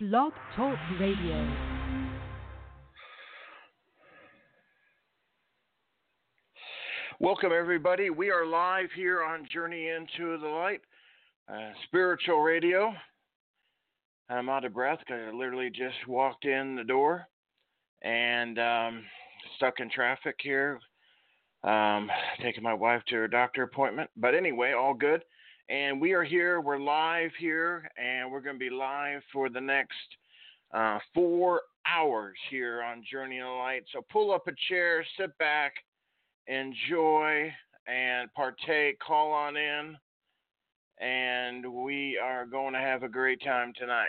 Blog Talk Radio. Welcome, everybody. We are live here on Journey into the Light, uh, spiritual radio. I'm out of breath because I literally just walked in the door and um, stuck in traffic here, um, taking my wife to her doctor appointment. But anyway, all good. And we are here. We're live here, and we're going to be live for the next uh, four hours here on Journey of Light. So pull up a chair, sit back enjoy and partake, call on in, and we are going to have a great time tonight.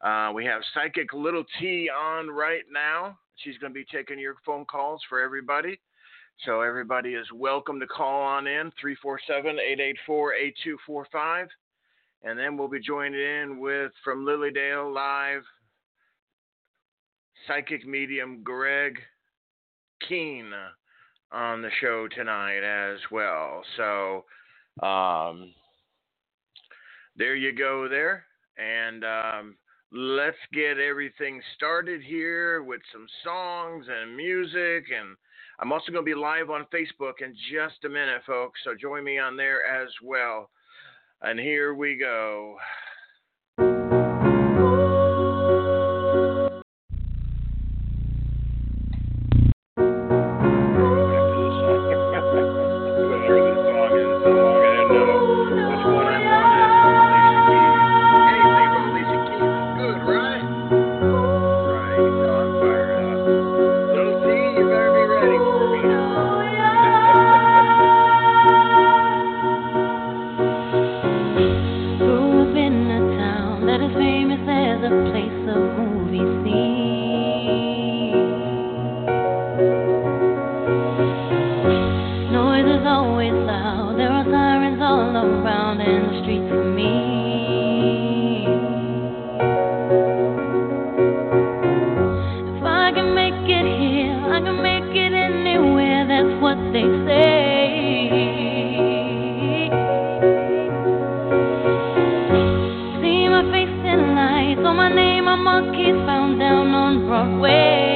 Uh, we have Psychic Little T on right now. She's going to be taking your phone calls for everybody. So everybody is welcome to call on in 347-884-8245. And then we'll be joined in with from Lily Dale live psychic medium Greg Keen on the show tonight as well. So um, there you go there. And um, let's get everything started here with some songs and music. And I'm also going to be live on Facebook in just a minute, folks. So join me on there as well. And here we go. New York.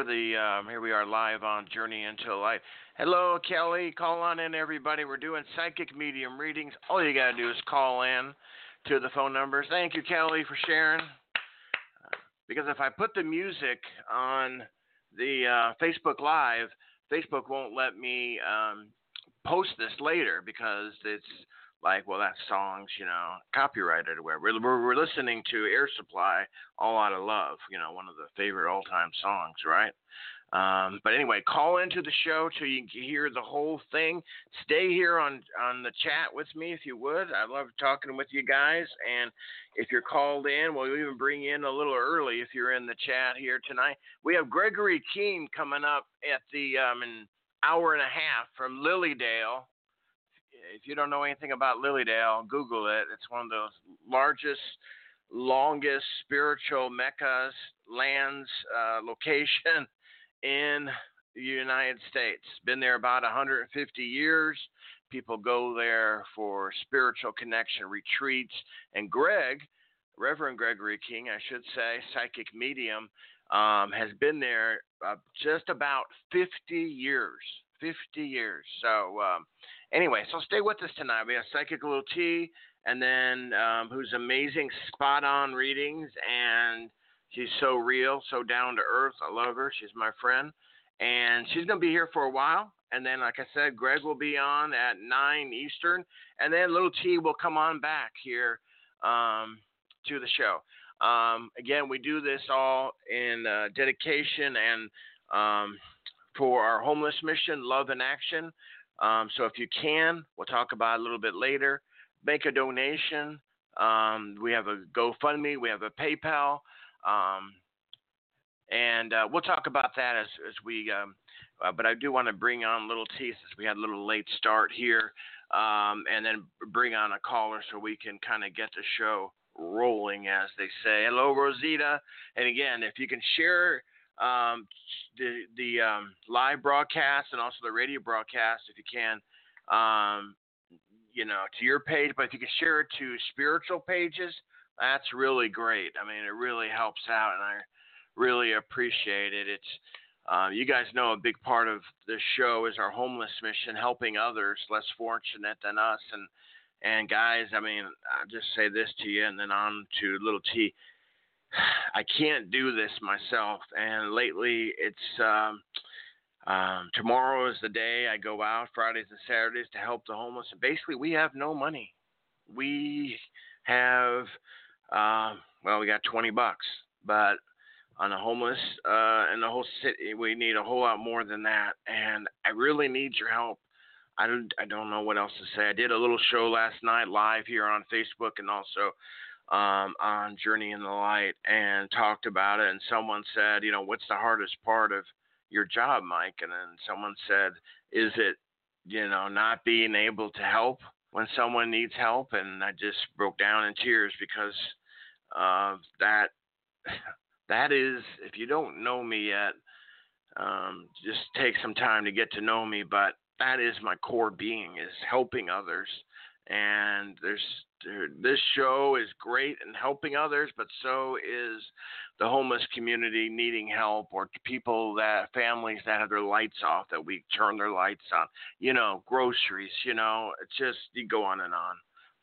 Share the. Um, here we are live on Journey into Light. Hello, Kelly. Call on in, everybody. We're doing psychic medium readings. All you got to do is call in to the phone numbers. Thank you, Kelly, for sharing. Because if I put the music on the uh, Facebook Live, Facebook won't let me um, post this later because it's like, well, that song's, you know, copyrighted or whatever. We're, we're listening to Air Supply, All Out of Love, you know, one of the favorite all time songs, right? Um, but anyway, call into the show so you can hear the whole thing. Stay here on, on the chat with me if you would. I love talking with you guys. And if you're called in, we'll even bring you in a little early if you're in the chat here tonight. We have Gregory King coming up at the um, an hour and a half from Lily Dale if you don't know anything about Lily Dale, Google it. It's one of the largest, longest spiritual meccas, lands, uh, location in the United States. Been there about 150 years. People go there for spiritual connection retreats. And Greg, Reverend Gregory King, I should say, psychic medium, um, has been there uh, just about 50 years. 50 years. So um, anyway, so stay with us tonight. We have Psychic Little T, and then um, who's amazing, spot on readings, and she's so real, so down to earth. I love her. She's my friend, and she's gonna be here for a while. And then, like I said, Greg will be on at nine Eastern, and then Little T will come on back here um, to the show. Um, again, we do this all in uh, dedication and um, for our homeless mission, Love in Action. Um, so if you can, we'll talk about a little bit later. Make a donation. Um, we have a GoFundMe, we have a PayPal, um, and uh, we'll talk about that as, as we. Um, uh, but I do want to bring on Little T since we had a little late start here, um, and then bring on a caller so we can kind of get the show rolling, as they say. Hello, Rosita. And again, if you can share um, the the um, live broadcast and also the radio broadcast, if you can, um, you know, to your page. But if you can share it to spiritual pages, that's really great. I mean, it really helps out, and I really appreciate it. It's uh, you guys know a big part of this show is our homeless mission, helping others less fortunate than us, and and guys, I mean, I'll just say this to you and then on to little T. I can't do this myself. And lately, it's um, um, tomorrow is the day I go out, Fridays and Saturdays, to help the homeless. And basically, we have no money. We have, uh, well, we got 20 bucks, but on the homeless uh, in the whole city, we need a whole lot more than that. And I really need your help. I don't I don't know what else to say. I did a little show last night live here on Facebook and also um, on Journey in the Light and talked about it. And someone said, you know, what's the hardest part of your job, Mike? And then someone said, is it, you know, not being able to help when someone needs help? And I just broke down in tears because that that is, if you don't know me yet, um, just take some time to get to know me. But that is my core being is helping others and there's this show is great in helping others but so is the homeless community needing help or people that families that have their lights off that we turn their lights on you know groceries you know it's just you go on and on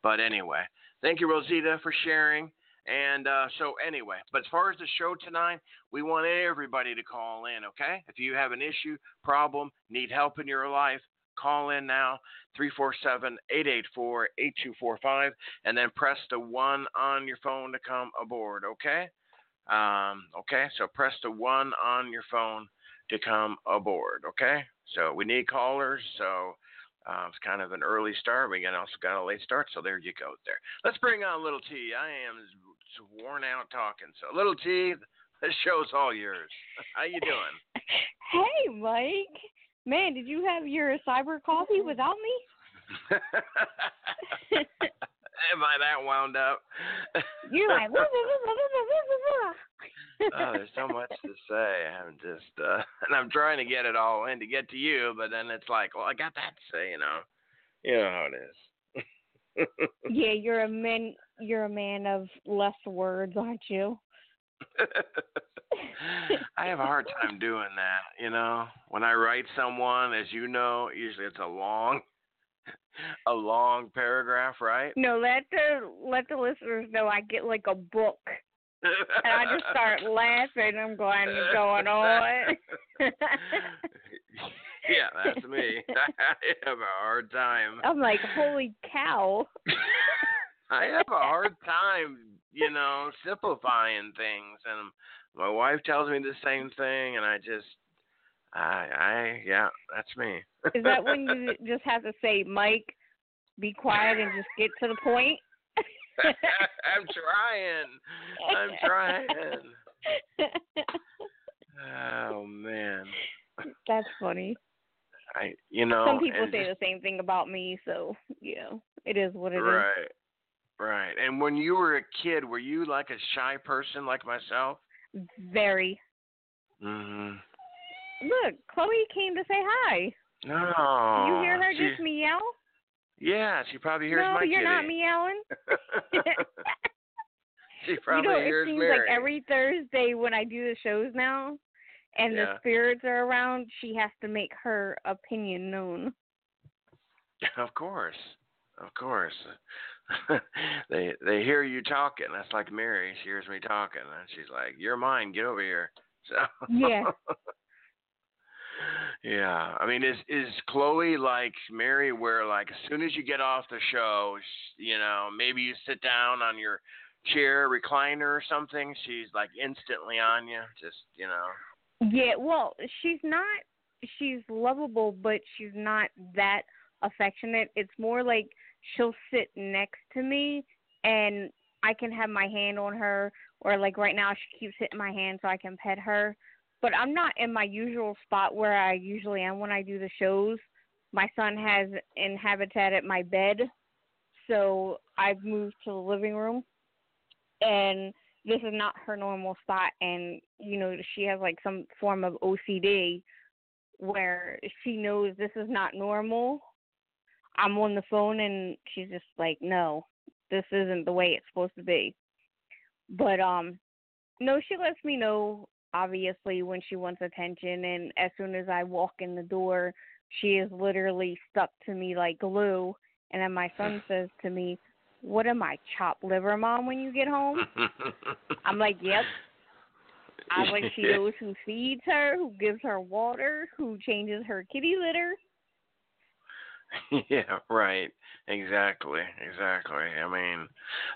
but anyway thank you rosita for sharing and uh, so, anyway, but as far as the show tonight, we want everybody to call in, okay? If you have an issue, problem, need help in your life, call in now 347 884 8245 and then press the one on your phone to come aboard, okay? Um, okay, so press the one on your phone to come aboard, okay? So we need callers, so uh, it's kind of an early start. We also got a late start, so there you go. There. Let's bring on Little T. I am worn out talking. So Little T, the show's all yours. How you doing? Hey, Mike. Man, did you have your cyber coffee without me? Am I that wound up? You're like, oh, there's so much to say. I'm just, uh, and I'm trying to get it all in to get to you, but then it's like, well, I got that to say, you know, you know how it is. yeah, you're a man. You're a man of less words, aren't you? I have a hard time doing that, you know. When I write someone, as you know, usually it's a long a long paragraph, right? No, let the let the listeners know I get like a book. and I just start laughing. I'm going, going on. yeah, that's me. I have a hard time. I'm like, holy cow. I have a hard time, you know, simplifying things, and my wife tells me the same thing, and I just, I, I, yeah, that's me. Is that when you just have to say, Mike, be quiet and just get to the point? I'm trying. I'm trying. Oh man. That's funny. I, you know, some people say just, the same thing about me, so you know, it is what it right. is. right. Right. And when you were a kid, were you like a shy person like myself? Very. Mhm. Look, Chloe came to say hi. No. you hear her she, just meow? Yeah, she probably hears no, my you're kitty. not meowing. she probably you know, hears it seems Mary. like every Thursday when I do the shows now, and yeah. the spirits are around, she has to make her opinion known. Of course, of course. they they hear you talking. That's like Mary. She hears me talking, and she's like, "You're mine. Get over here." So Yeah. yeah. I mean, is is Chloe like Mary, where like as soon as you get off the show, sh- you know, maybe you sit down on your chair recliner or something, she's like instantly on you. Just you know. Yeah, well, she's not she's lovable, but she's not that affectionate. It's more like she'll sit next to me and I can have my hand on her or like right now she keeps hitting my hand so I can pet her. But I'm not in my usual spot where I usually am when I do the shows. My son has in habitat at my bed. So I've moved to the living room and this is not her normal spot and you know she has like some form of OCD where she knows this is not normal. I'm on the phone and she's just like, "No, this isn't the way it's supposed to be." But um no, she lets me know obviously when she wants attention and as soon as I walk in the door, she is literally stuck to me like glue and then my son says to me, "What am I, chopped liver mom when you get home?" I'm like, "Yep." I was like, she knows who feeds her, who gives her water, who changes her kitty litter. yeah, right. Exactly. Exactly. I mean,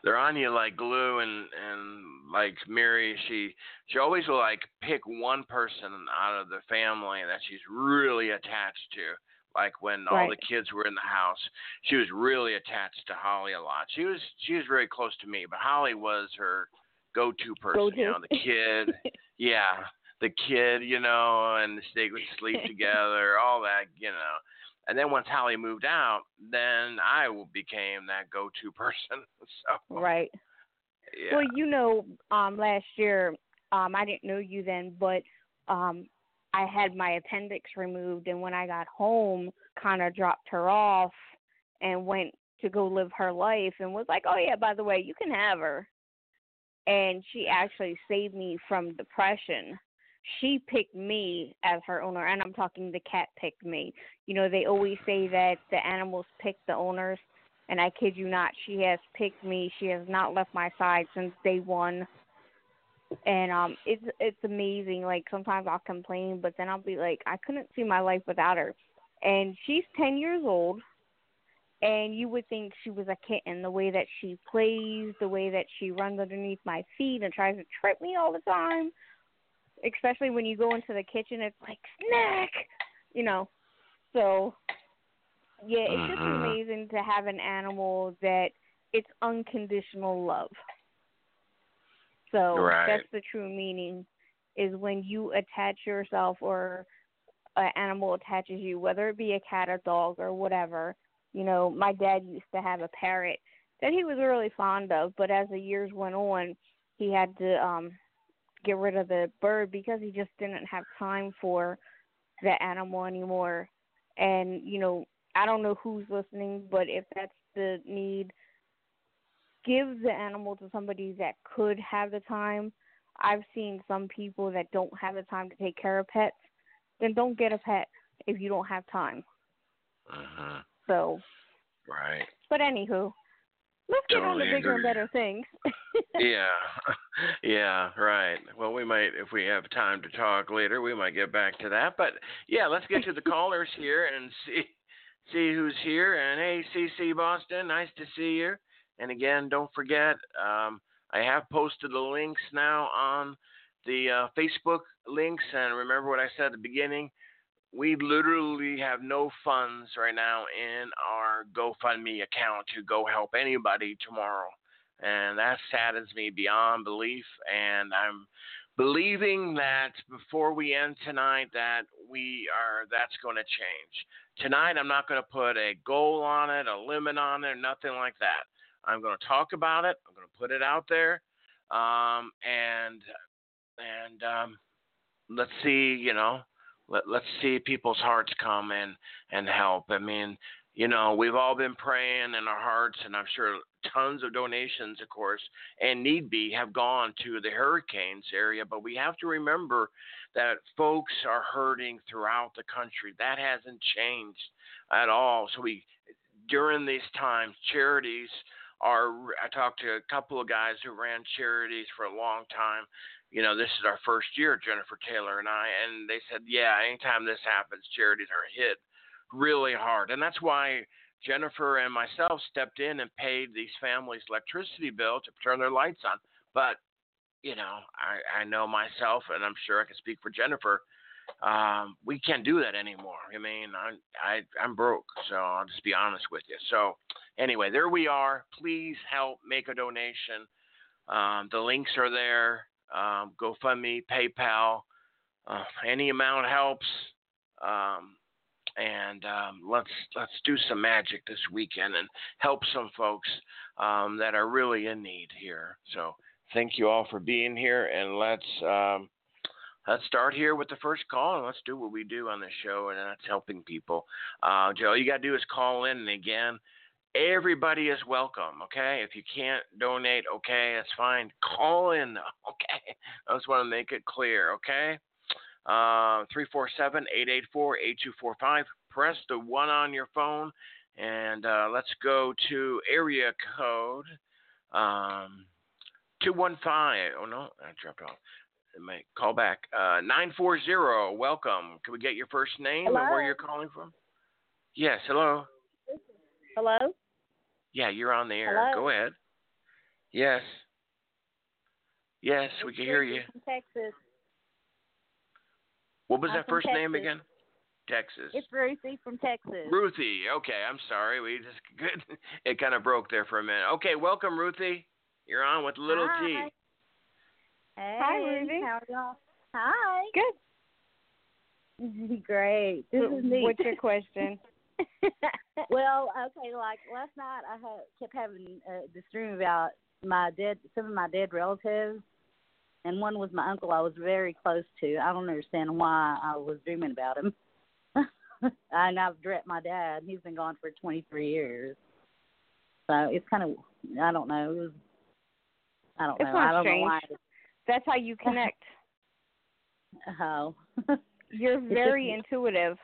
they're on you like glue and and like Mary, she she always will like pick one person out of the family that she's really attached to. Like when all the kids were in the house, she was really attached to Holly a lot. She was she was very close to me, but Holly was her go-to person. You Go-to. know, the kid. yeah, the kid. You know, and they would sleep together, all that. You know. And then once Holly moved out, then I became that go-to person. So Right. yeah, Well, you know, um last year, um I didn't know you then, but um I had my appendix removed and when I got home, kind of dropped her off and went to go live her life and was like, "Oh yeah, by the way, you can have her." And she actually saved me from depression. She picked me as her owner, and I'm talking the cat picked me. You know, they always say that the animals pick the owners, and I kid you not, she has picked me. She has not left my side since day one. And um it's it's amazing. Like sometimes I'll complain, but then I'll be like, I couldn't see my life without her. And she's ten years old and you would think she was a kitten, the way that she plays, the way that she runs underneath my feet and tries to trip me all the time. Especially when you go into the kitchen, it's like snack, you know. So, yeah, it's just Mhm. amazing to have an animal that it's unconditional love. So Right. that's the true meaning is when you attach yourself or an animal attaches you, whether it be a cat or dog or whatever. You know, my dad used to have a parrot that he was really fond of, but as the years went on, he had to um get rid of the bird because he just didn't have time for the animal anymore. And, you know, I don't know who's listening, but if that's the need, give the animal to somebody that could have the time. I've seen some people that don't have the time to take care of pets. Then don't get a pet if you don't have time. Uh-huh. So, right. but anywho, let's get on to bigger and better things. yeah, yeah, right. Well, we might, if we have time to talk later, we might get back to that. But yeah, let's get to the callers here and see see who's here. And hey, CC Boston, nice to see you. And again, don't forget, um, I have posted the links now on the uh, Facebook links. And remember what I said at the beginning. We literally have no funds right now in our GoFundMe account to go help anybody tomorrow and that saddens me beyond belief. And I'm believing that before we end tonight, that we are that's going to change. Tonight, I'm not going to put a goal on it, a limit on it, nothing like that. I'm going to talk about it. I'm going to put it out there, um, and and um, let's see, you know. Let, let's see people's hearts come and and help. I mean, you know, we've all been praying in our hearts, and I'm sure tons of donations, of course, and need be have gone to the hurricanes area. But we have to remember that folks are hurting throughout the country. That hasn't changed at all. So we, during these times, charities are. I talked to a couple of guys who ran charities for a long time. You know, this is our first year, Jennifer Taylor and I, and they said, yeah, anytime this happens, charities are hit really hard. And that's why Jennifer and myself stepped in and paid these families' electricity bill to turn their lights on. But, you know, I, I know myself, and I'm sure I can speak for Jennifer. Um, we can't do that anymore. I mean, I, I, I'm broke, so I'll just be honest with you. So, anyway, there we are. Please help make a donation. Um, the links are there. Um, GoFundMe, PayPal, uh, any amount helps. Um, and um, let's let's do some magic this weekend and help some folks um, that are really in need here. So thank you all for being here, and let's um, let's start here with the first call, and let's do what we do on the show, and that's helping people. Uh, Joe, you got to do is call in, and again. Everybody is welcome, okay? If you can't donate, okay, that's fine. Call in, okay? I just want to make it clear, okay? Uh, 347 884 8245. Press the one on your phone. And uh, let's go to area code um, 215. Oh, no, I dropped off. My call back. Uh, 940. Welcome. Can we get your first name hello? and where you're calling from? Yes, hello. Hello? Yeah, you're on the air. Hello? Go ahead. Yes. Yes, we can hear you. From Texas. What was I'm that from first name again? Texas. It's Ruthie from Texas. Ruthie. Okay, I'm sorry. We just good. It kind of broke there for a minute. Okay, welcome, Ruthie. You're on with Little Hi. T. Hey, Hi, Ruthie. How are y'all? Hi. Good. Great. This is neat. What's your question? well, okay, like last night I had, kept having uh, this dream about my dead, some of my dead relatives, and one was my uncle I was very close to. I don't understand why I was dreaming about him. and I've dreamt my dad. He's been gone for 23 years. So it's kind of, I don't know. It was, I don't It's know. not I don't strange. know why. That's how you connect. Oh. You're very intuitive,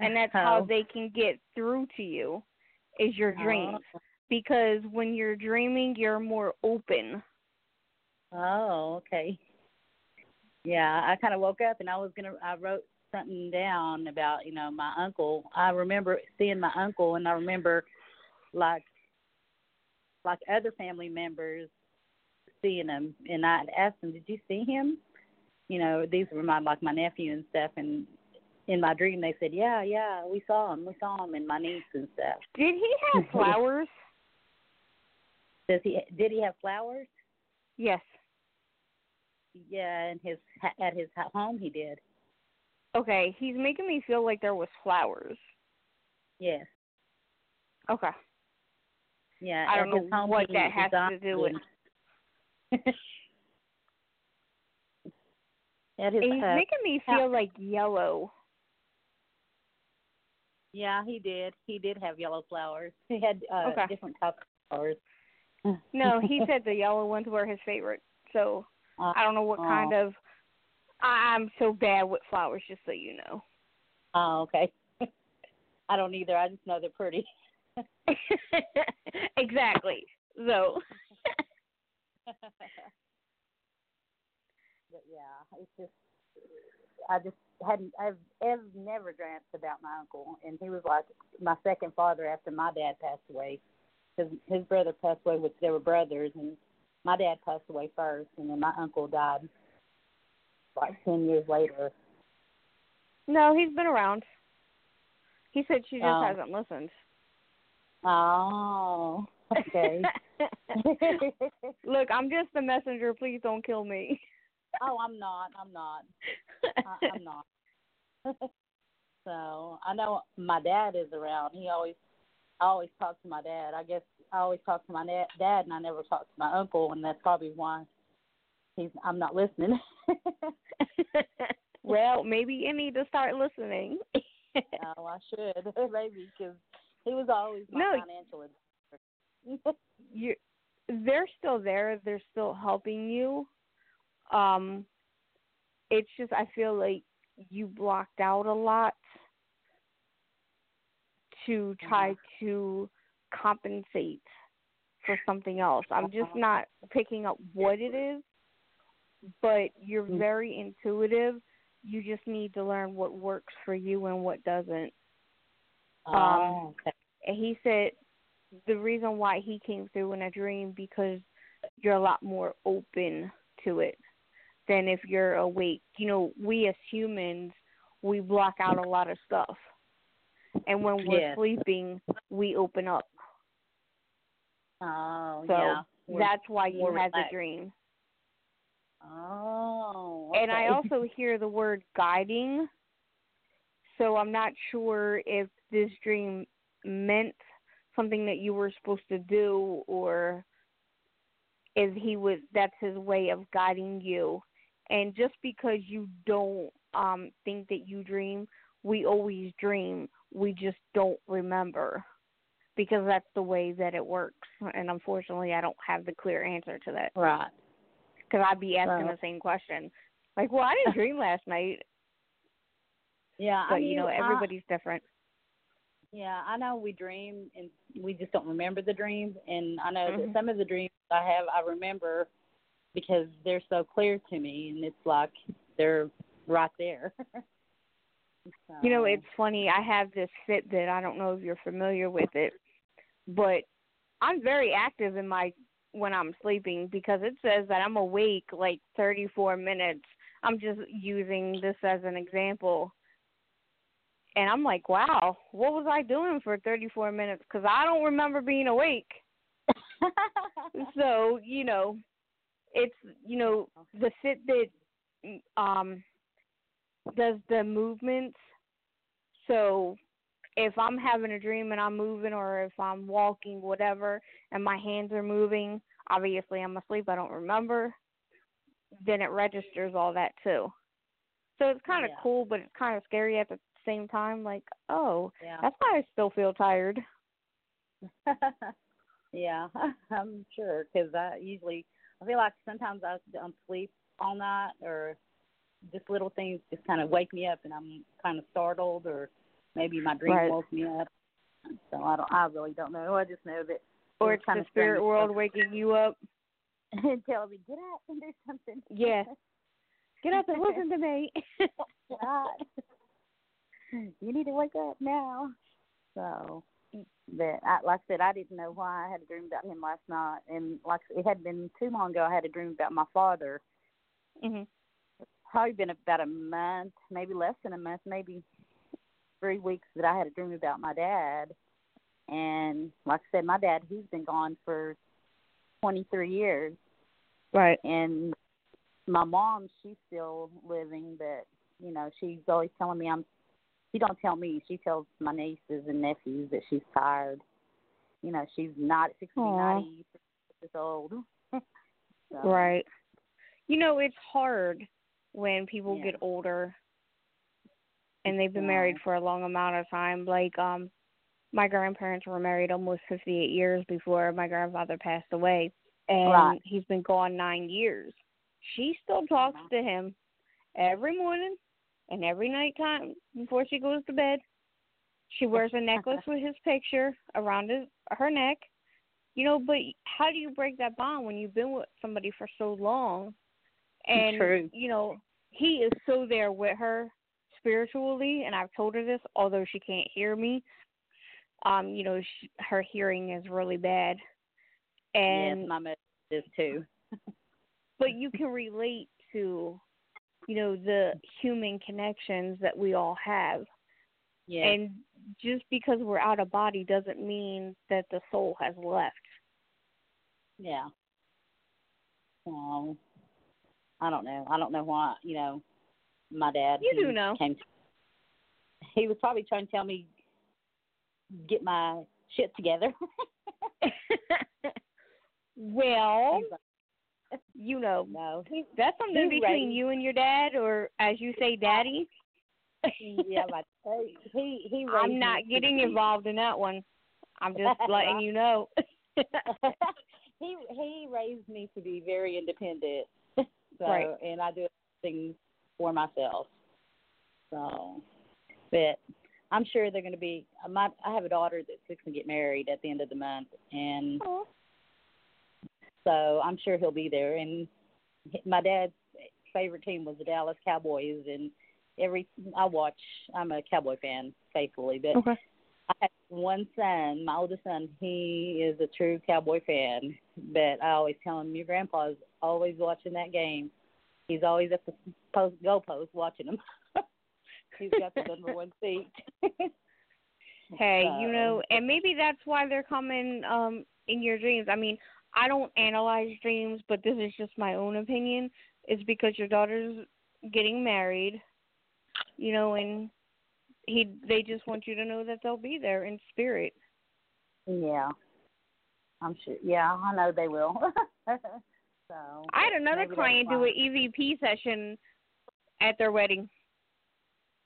and that's uh-huh. how Oh. they can get through to you. Is your oh. dreams because when you're dreaming, you're more open. Oh, okay. Yeah, I kind of woke up and I was gonna. I wrote something down about you know my uncle. I remember seeing my uncle, and I remember like like other family members seeing him, and I asked them, "Did you see him?" You know, these were my like my nephew and stuff, and in my dream they said, "Yeah, yeah, we saw him, we saw him," and my niece and stuff. Did he have flowers? Does he? Did he have flowers? yes. Yeah, in his at his home he did. Okay, he's making me feel like there was flowers. Yes. Okay. Yeah, I don't know what that has to do with. at his, he's uh, making me feel like yellow. Yeah, he did. He did have yellow flowers. He had uh, Okay. different types of flowers. No, he said the yellow ones were his favorite. So Uh, I don't know what oh. kind of. I- I'm so bad with flowers, just so you know. Oh, okay. I don't either. I just know they're pretty. exactly. So. but yeah, it's just I just hadn't I've, I've never dreamt about my uncle, and he was like my second father after my dad passed away. His his brother passed away, which they were brothers, and my dad passed away first, and then my uncle died like ten years later. No, he's been around. He said she just Oh. hasn't listened. Oh, okay. Look, I'm just the messenger. Please don't kill me. Oh, I'm not. I'm not. I, I'm not. so I know my dad is around. He always, I always talk to my dad. I guess I always talk to my na- dad, and I never talk to my uncle, and that's probably why he's. I'm not listening. well, maybe you need to start listening. oh, I should maybe because he was always my No. financial advisor. you they're still there they're still helping you um it's just i feel like you blocked out a lot to try to compensate for something else i'm just Uh-huh. not picking up what it is but you're Mm. very intuitive you just need to learn what works for you and what doesn't oh, okay. and he said the reason why he came through in a dream because you're a lot more open to it than if you're awake. You know, we as humans we block out a lot of stuff. And when we're Yeah. sleeping, we open up. Oh, So yeah. We're- that's why you had the dream. Oh. And I also hear the word guiding. So I'm not sure if this dream meant something that you were supposed to do or if he was that's his way of guiding you. And just because you don't um think that you dream, we always dream. We just don't remember because that's the way that it works. And unfortunately, I don't have the clear answer to that right. because I'd be asking Well- the same question. Like, well, I didn't dream last night, Yeah, but I you know, knew- I- everybody's different. Yeah, I know we dream and we just don't remember the dreams. And I know Mhm. that some of the dreams I have, I remember because they're so clear to me, and it's like they're right there. You know, it's funny. I have this Fitbit. I don't know if you're familiar with it, but I'm very active in my when I'm sleeping because it says that I'm awake like 34 minutes. I'm just using this as an example. And I'm like, wow, what was I doing for 34 minutes? Because I don't remember being awake. so you know it's you know the fitbit um does the movements so if i'm having a dream and i'm moving or if i'm walking whatever and my hands are moving obviously i'm asleep i don't remember then it registers all that too so it's kind of Yeah. cool but it's kind of scary at the same time like oh yeah. that's why i still feel tired yeah, I'm sure because I usually I feel like sometimes I don't sleep all night or just little things just kind of wake me up and I'm kind of startled or maybe my dream Right. woke me up. So I don't. I really don't know. I just know that. or it's the spirit world waking you up and tell me get up and do something. Yeah. Get up and listen to me. God. you need to wake up now. So that I like I said, I didn't know why I had a dream about him last night and like it had been too long ago I had a dream about my father. mhm. Probably been about a month, maybe less than a month, maybe three weeks that I had a dream about my dad. And like I said, my dad he's been gone for twenty three years Right. and my mom she's still living but you know she's always telling me i'm she don't tell me she tells my nieces and nephews that she's tired you know she's not sixty Aw. ninety years old so, Right. You know, it's hard when people Yeah. get older and they've been Yeah. married for a long amount of time. Like, um my grandparents were married almost fifty eight years before my grandfather passed away. And Right. he's been gone nine years. She still talks Mhm. to him every morning and every night time before she goes to bed. She wears a necklace with his picture around his, her neck. You know, but how do you break that bond when you've been with somebody for so long? And True. you know, he is so there with her spiritually, and I've told her this, although she can't hear me. Um, you know, she, her hearing is really bad, and yes my mother is too but you can relate to, you know, the human connections that we all have. yeah And just because we're out of body doesn't mean that the soul has left. yeah so i don't know i don't know why you know my dad You he do know. came he was probably trying to tell me get my shit together well, you know, no that's something between ready. you and your dad, or as you say, daddy. yeah, uh, he he. raised I'm not getting involved in that one. I'm just letting you know. he he raised me to be very independent. so Right. and I do things for myself. So, but I'm sure they're going to be. My I have a daughter that's fixing to get married at the end of the month, and so I'm sure he'll be there. And my dad's favorite team was the Dallas Cowboys, and every I watch. I'm a Cowboy fan faithfully, but Okay. I have one son, my oldest son. He is a true Cowboy fan, but I always tell him, "Your grandpa's always watching that game. He's always at the post goalpost watching them. He's got the number one seat." Hey, you know, and maybe that's why they're coming um in your dreams. I mean, I don't analyze dreams, but this is just my own opinion. It's because your daughter's getting married, you know, and he they just want you to know that they'll be there in spirit. Yeah, I'm sure. Yeah, I know they will. so I had another client do an EVP session at their wedding.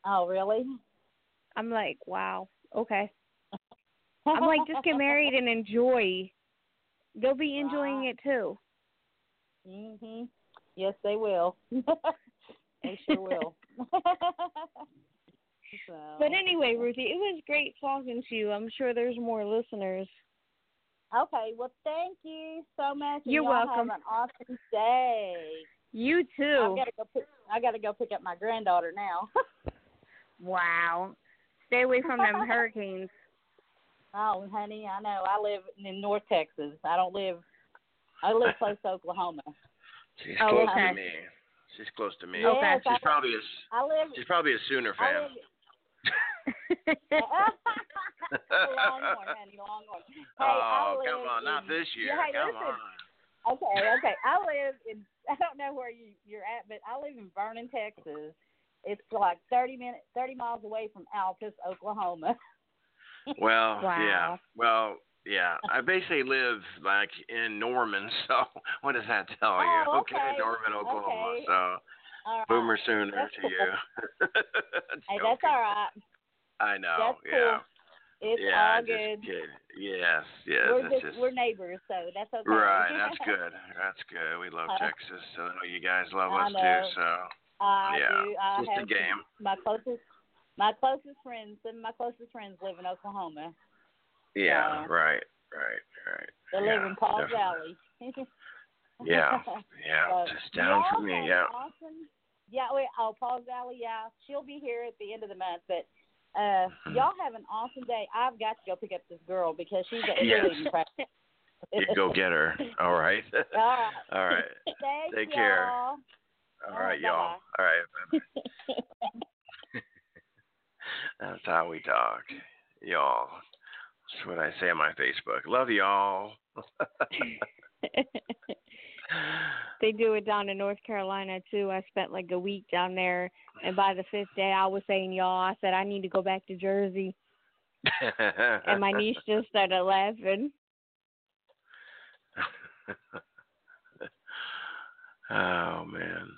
Oh, really? I'm like, wow, okay. I'm like, just get married and enjoy. They'll be enjoying it too. Mhm. Yes, they will. they sure will. so. But anyway, Ruthie, it was great talking to you. I'm sure there's more listeners. Okay, well, thank you so much. You're welcome. Have an awesome day. You too. I gotta go. Pick, I gotta go pick up my granddaughter now. Wow. Stay away from them hurricanes. Oh, honey, I know. I live in North Texas. I don't live. I live close to Oklahoma. She's Oh, close okay. to me. She's close to me. Okay. She's I, probably a I live. she's probably a Sooner I fan. live Longhorn, honey, Longhorn. Hey, oh, come on, not this year. Yeah, hey, come listen. on. Okay, okay. I live in. I don't know where you you're at, but I live in Vernon, Texas. It's like thirty minutes, thirty miles away from Altus, Oklahoma. Well, Wow. yeah. Well, yeah. I basically live like in Norman, so what does that tell you? Oh, okay. Norman, Oklahoma. Okay. So right. boomer sooner That's to cool. you. Hey, that's all right. I know. That's yeah. cool. It's yeah, all good. Yes, yes. we're just, just we're neighbors, so that's okay. right. That's good. That's good. We love Uh, Texas, so I know you guys love I us know. too. So I Yeah, do. I just a game. my closest, my closest friends. Some of my closest friends live in Oklahoma. yeah, Yeah. right, right, right. They yeah, live in Paul definitely. Valley. Yeah, yeah. So, just down from me. Yeah. Awesome. Yeah. Wait. Oh, Paul Valley. Yeah. She'll be here at the end of the month, but. Uh, Mhm. y'all have an awesome day. I've got to go pick up this girl because she's at Yes. practice. You go get her. All right. All right. All right. Take care. y'all. All right, right, y'all. All right. That's how we talk. Y'all. That's what I say on my Facebook. Love y'all. they do it down in North Carolina too. I spent like a week down there, and by the fifth day, I was saying, "Y'all," I said, "I need to go back to Jersey," and my niece just started laughing. oh man.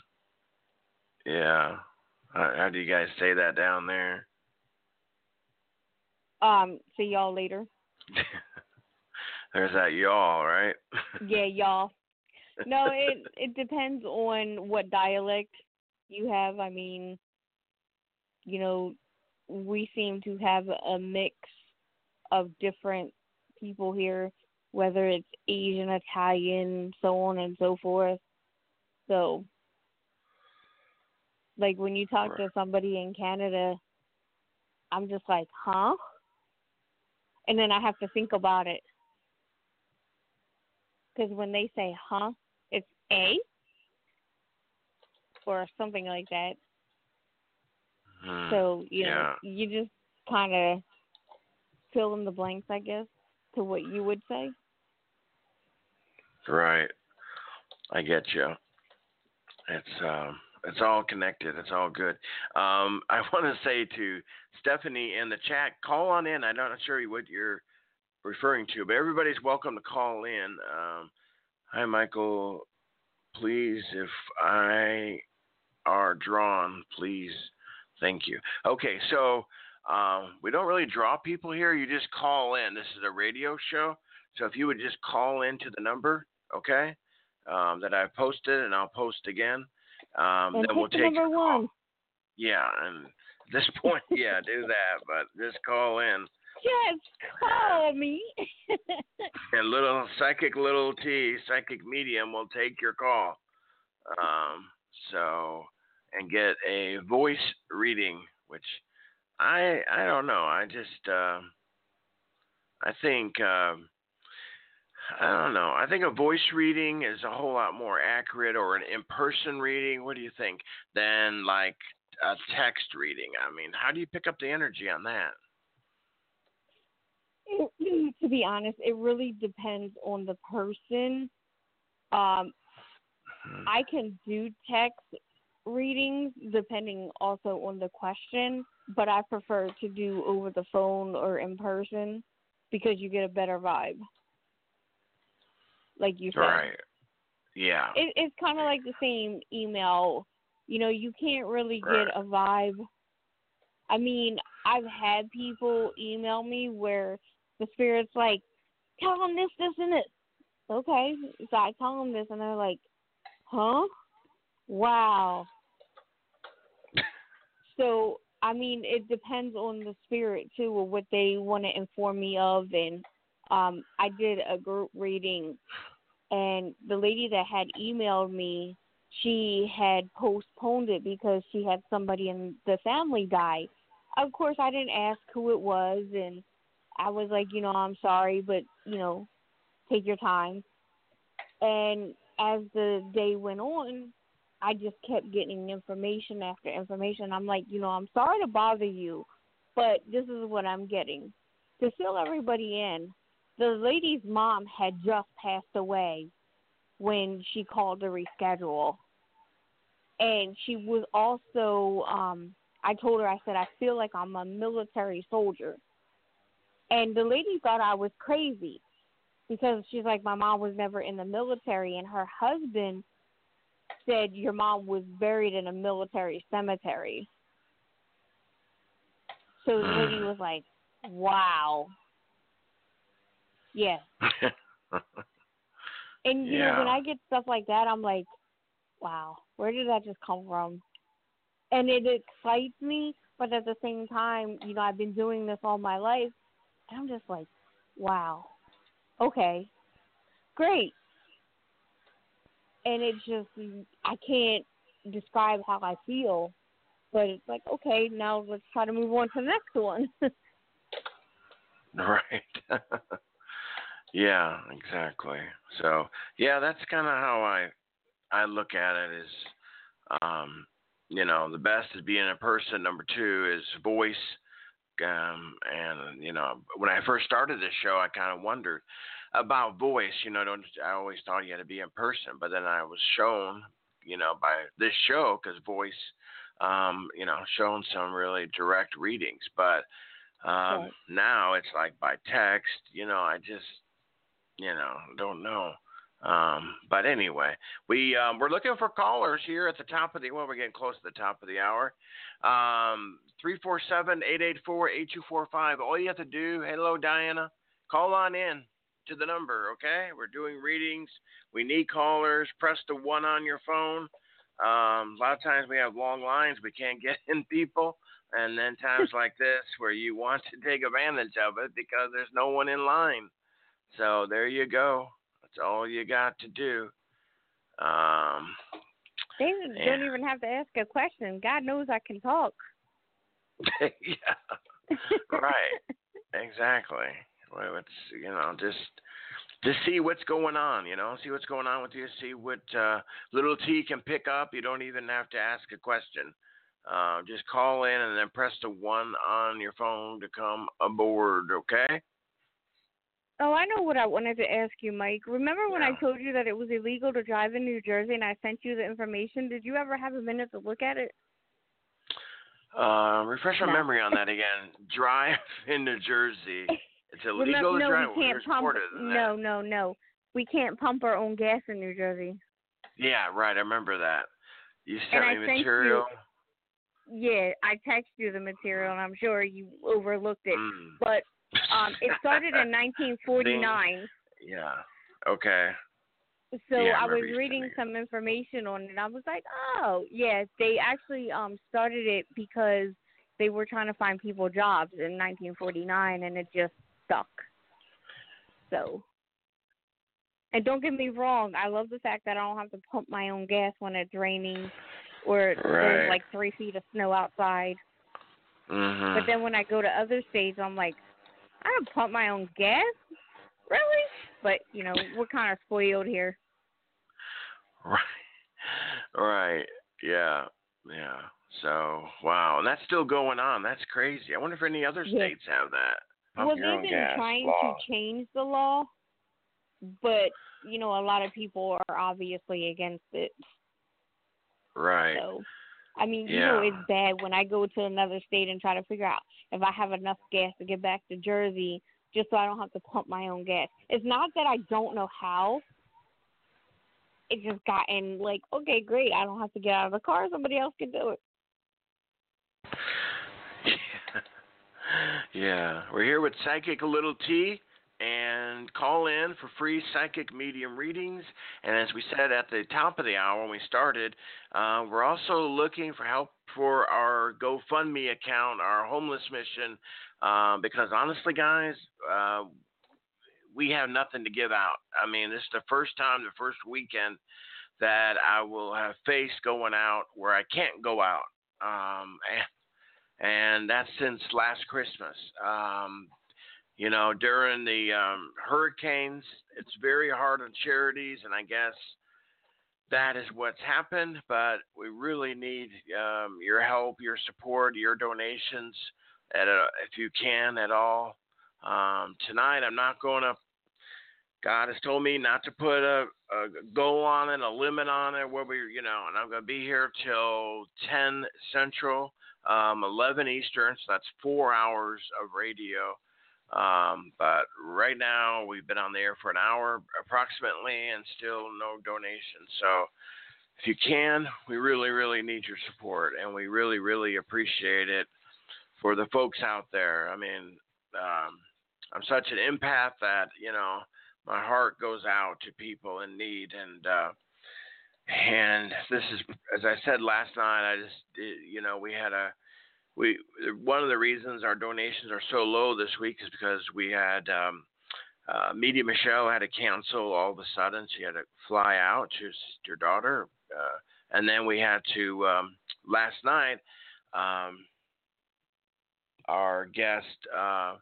Yeah. How, how do you guys say that down there? Um, see y'all later. There's that y'all, right? Yeah, y'all. No, it it depends on what dialect you have. I mean, you know, we seem to have a mix of different people here, whether it's Asian, Italian, so on and so forth. So, like when you talk to somebody in Canada, I'm just like, huh? And then I have to think about it. Because when they say huh, it's A or something like that. Hmm. So, you know, you just kind of fill in the blanks, I guess, to what you would say. Right. I get you. It's um it's all connected. It's all good. Um I want to say to Stephanie in the chat, call on in. I'm not sure what you're referring to, but everybody's welcome to call in. Um hi Michael, please if I are drawn, please Thank you. Okay, so um, we don't really draw people here. You just call in. This is a radio show. So if you would just call in to the number, okay, um, that I posted and I'll post again, um, and then we'll take number one. Yeah, and at this point, yeah, do that, but just call in. Just call me. And little psychic little T, psychic medium will take your call. Um, so and get a voice reading, which I I don't know. I just uh, I think um, I don't know. I think a voice reading is a whole lot more accurate, or an in-person reading. What do you think? Than like a text reading. I mean, how do you pick up the energy on that? It- to be honest, it really depends on the person. Um, Hmm. I can do text readings depending also on the question, but I prefer to do over the phone or in person because you get a better vibe. Like you said. Right. Yeah. It, it's kind of like the same email. You know, you can't really Right. get a vibe. I mean, I've had people email me where the spirit's like, tell them this, this, and this. Okay. So I tell them this, and they're like, huh? Wow. So, I mean, it depends on the spirit, too, or what they want to inform me of. And um, I did a group reading and the lady that had emailed me she had postponed it because she had somebody in the family die. Of course i didn't ask who it was and i was like you know i'm sorry but you know take your time. And as the day went on i just kept getting information after information. I'm like you know i'm sorry to bother you but this is what i'm getting. To fill everybody in the lady's mom had just passed away when she called to reschedule. And she was also um I told her I said I feel like I'm a military soldier. And the lady thought I was crazy because she's like my mom was never in the military and her husband said your mom was buried in a military cemetery. So the lady was like, "Wow." Yeah. And you know, when I get stuff like that, I'm like, wow, where did that just come from? And it excites me, but at the same time, you know, I've been doing this all my life, and I'm just like, wow, okay, great. And it's just, I can't describe how I feel, but it's like, okay, now let's try to move on to the next one. Right. yeah, exactly. So yeah, that's kind of how I I look at it. Is um, you know the best is being a person. Number two is voice. Um, and you know when I first started this show, I kind of wondered about voice. You know, don't I always thought you had to be in person, but then I was shown, you know, by this show because voice, um, you know, shown some really direct readings, but um, Right. now it's like by text. You know, I just, you know, don't know. Um, but anyway, we um, we're looking for callers here at the top of the. Well, we're getting close to the top of the hour. Um, three four seven eight eight four eight two four five. All you have to do, hello Diana, call on in to the number. Okay, we're doing readings. We need callers. Press the one on your phone. Um, a lot of times we have long lines. We can't get in people. And then times like this where you want to take advantage of it because there's no one in line. So there you go. That's all you got to do. Um, they Yeah. don't even have to ask a question. God knows I can talk. yeah, right. Exactly. Well, it's you know just to see what's going on. You know, see what's going on with you. See what uh, little T can pick up. You don't even have to ask a question. Uh, just call in and then press the one on your phone to come aboard. Okay. Oh, I know what I wanted to ask you, Mike. Remember when I told you that it was illegal to drive in New Jersey and I sent you the information? Did you ever have a minute to look at it? Uh, refresh my No. memory on that again. Drive in New Jersey. It's illegal Remember, to no, drive. we can't pump. Florida than that? No, no, no. We can't pump our own gas in New Jersey. Yeah, right. I remember that. You And sent I me you- material. yeah, I texted you the material, and I'm sure you overlooked it. Mm. But um, it started in 1949. Yeah. Okay. So Yeah, I I was reading some information on it. I was like, oh, yes, they actually um started it because they were trying to find people jobs in 1949, and it just stuck. So, and don't get me wrong, I love the fact that I don't have to pump my own gas when it's raining or Right. there's like three feet of snow outside. Mhm. But then when I go to other states, I'm like, I don't pump my own gas, really? But you know, we're kind of spoiled here. Right. Right. Yeah. Yeah. So wow, and that's still going on. That's crazy. I wonder if any other Yeah. states have that. Pump well, they've been gas trying law. to change the law, but you know, a lot of people are obviously against it. Right. So, I mean, you know, it's bad when I go to another state and try to figure out if I have enough gas to get back to Jersey, just so I don't have to pump my own gas. It's not that I don't know how. It's just gotten like, okay, great, I don't have to get out of the car. Somebody else can do it. yeah. We're here with Psychic a Little T and call in for free psychic medium readings. And as we said at the top of the hour when we started, uh, we're also looking for help for our GoFundMe account, our homeless mission, uh, because honestly, guys, uh, we have nothing to give out. I mean, this is the first time, the first weekend that I will have faced going out where I can't go out. Um, and, and that's since last Christmas. Um, you know, during the um, hurricanes, it's very hard on charities, and I guess that is what's happened. But we really need um, your help, your support, your donations, at a, if you can at all. Um, tonight, I'm not going to. God has told me not to put a, a goal on it, a limit on it, where we, you know, and I'm going to be here till 10 Central, um, 11 Eastern, so that's four hours of radio. Um, but right now, we've been on the air for an hour approximately, and still no donations. So, if you can, we really, really need your support, and we really, really appreciate it for the folks out there. I mean, um, I'm such an empath that you know my heart goes out to people in need, and uh, and this is, as I said last night, I just, you know, we had a we one of the reasons our donations are so low this week is because we had um, uh, Media Michelle had to cancel all of a sudden. She had to fly out to her daughter, uh, and then we had to um, last night. Um, our guest uh,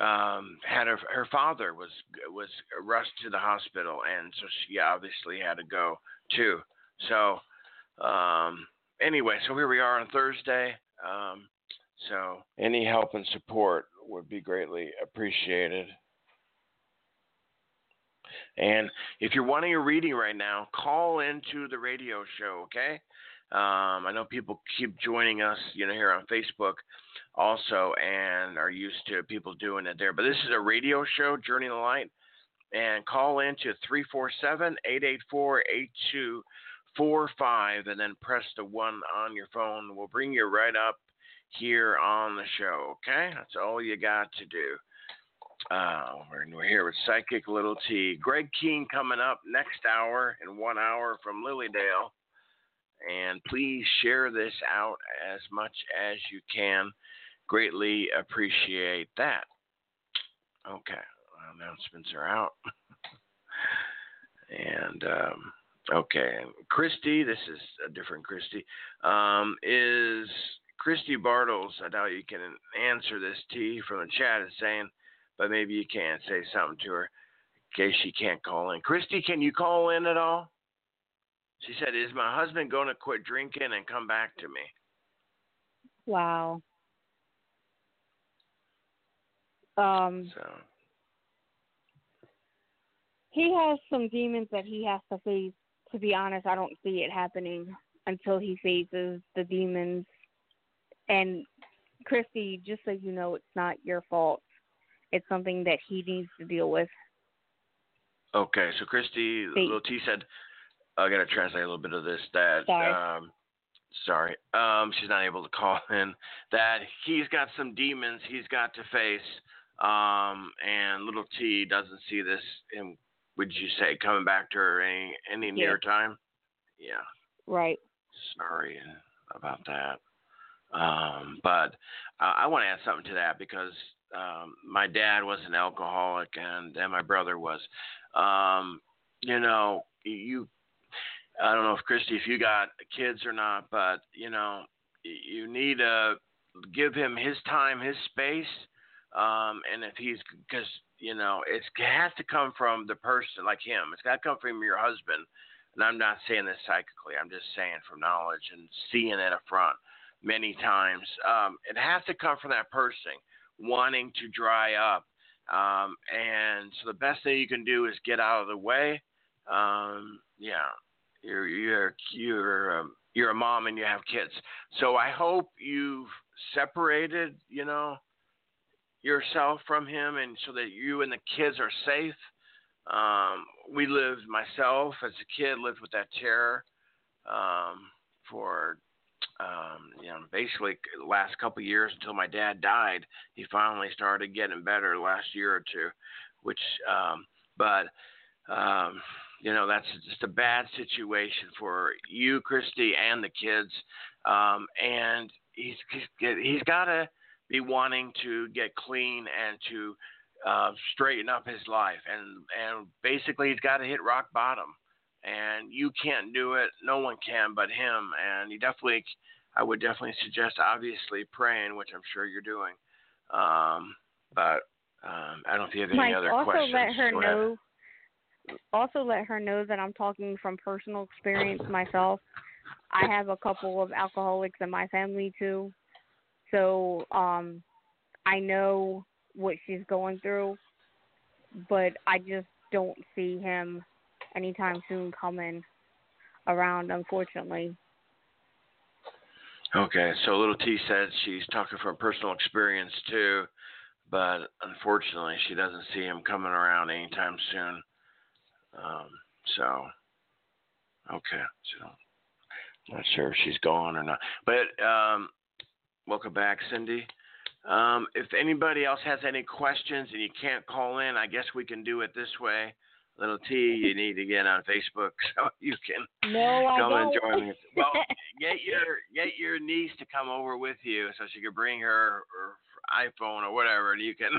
um, had her her father was was rushed to the hospital, and so she obviously had to go too. So um, anyway, so here we are on Thursday. Um, so any help and support would be greatly appreciated. And if you're wanting a reading right now, call into the radio show, okay? Um, I know people keep joining us, you know, here on Facebook also and are used to people doing it there. But this is a radio show, Journey of the Light. And call in to 347 884 8245 and then press the one on your phone. We'll bring you right up here on the show, okay? That's all you got to do. Uh, we're, we're here with Psychic Little T. Greg Keen coming up next hour in one hour from Lily Dale. And please share this out as much as you can. Greatly appreciate that. Okay, announcements are out. and um, okay, Christy, this is a different Christy, um, is Christy Bartles. I doubt you can answer this T from the chat is saying, but maybe you can say something to her in case she can't call in. Christy, can you call in at all? She said, Is my husband going to quit drinking and come back to me? Wow. Um, So, he has some demons that he has to face. To be honest, I don't see it happening until he faces the demons. And Christy, just so you know, it's not your fault. It's something that he needs to deal with. okay. So, Christy, little T said, I got to translate a little bit of this that Sorry. um, sorry, um, she's not able to call in. That he's got some demons he's got to face, um, and little T doesn't see this. In, would you say coming back to her any any Yeah. near time? Yeah. Right. Sorry about that. Um, but uh, I want to add something to that because um, my dad was an alcoholic and, and my brother was. Um, you know, you. I don't know if Christy, if you got kids or not, but you know, you need to give him his time, his space, um, and if he's because you know it has to come from the person like him. It's got to come from your husband. And I'm not saying this psychically. I'm just saying from knowledge and seeing it up front many times. Um, it has to come from that person wanting to dry up. Um, and so the best thing you can do is get out of the way. Um, yeah, you're you're you're um, you're a mom and you have kids. So I hope you've separated, you know, yourself from him, and so that you and the kids are safe. Um, we lived myself as a kid lived with that terror um, for um, you know basically the last couple years until my dad died. He finally started getting better last year or two, which um, but um, you know that's just a bad situation for you, Christy, and the kids. Um, and he's he's, he's got to be wanting to get clean and to uh, straighten up his life, and and basically he's got to hit rock bottom, and you can't do it. No one can but him, and he definitely, I would definitely suggest obviously praying, which I'm sure you're doing, um, but um, I don't know if you have any Mike, other also questions. let her know. Also, let her know that I'm talking from personal experience myself. I have a couple of alcoholics in my family too, so um, I know what she's going through, but I just don't see him anytime soon coming around, unfortunately. Okay, so little T said she's talking from personal experience too, but unfortunately she doesn't see him coming around anytime soon. Um, so, okay, so not sure if she's gone or not. But um, welcome back, Cindy. Um, if anybody else has any questions and you can't call in, I guess we can do it this way. Little T, you need to get on Facebook so you can No, come and join us. Well, get your get your niece to come over with you so she can bring her, her iPhone or whatever, and you can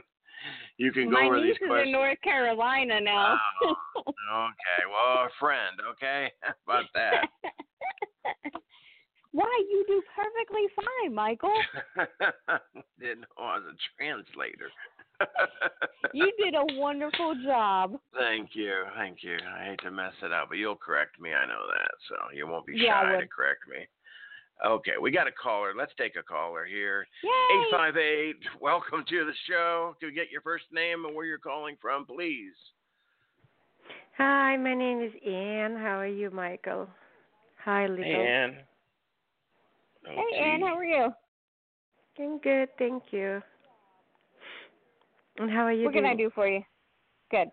you can go My over niece these is in North Carolina now. Oh, okay, well, a friend, okay, How about that. Why you do perfectly fine, Michael. Didn't know I was a translator. You did a wonderful job. Thank you, thank you. I hate to mess it up, but you'll correct me. I know that, so you won't be Yeah, shy to correct me. Okay, we got a caller. Let's take a caller here. Yay! Eight five eight. Welcome to the show. Could we get your first name and where you're calling from, please? Hi, my name is Anne. How are you, Michael? Hi, little. Ann. Hey, Ann, how are you? I'm good, thank you. And how are you What can doing? I do for you? Good.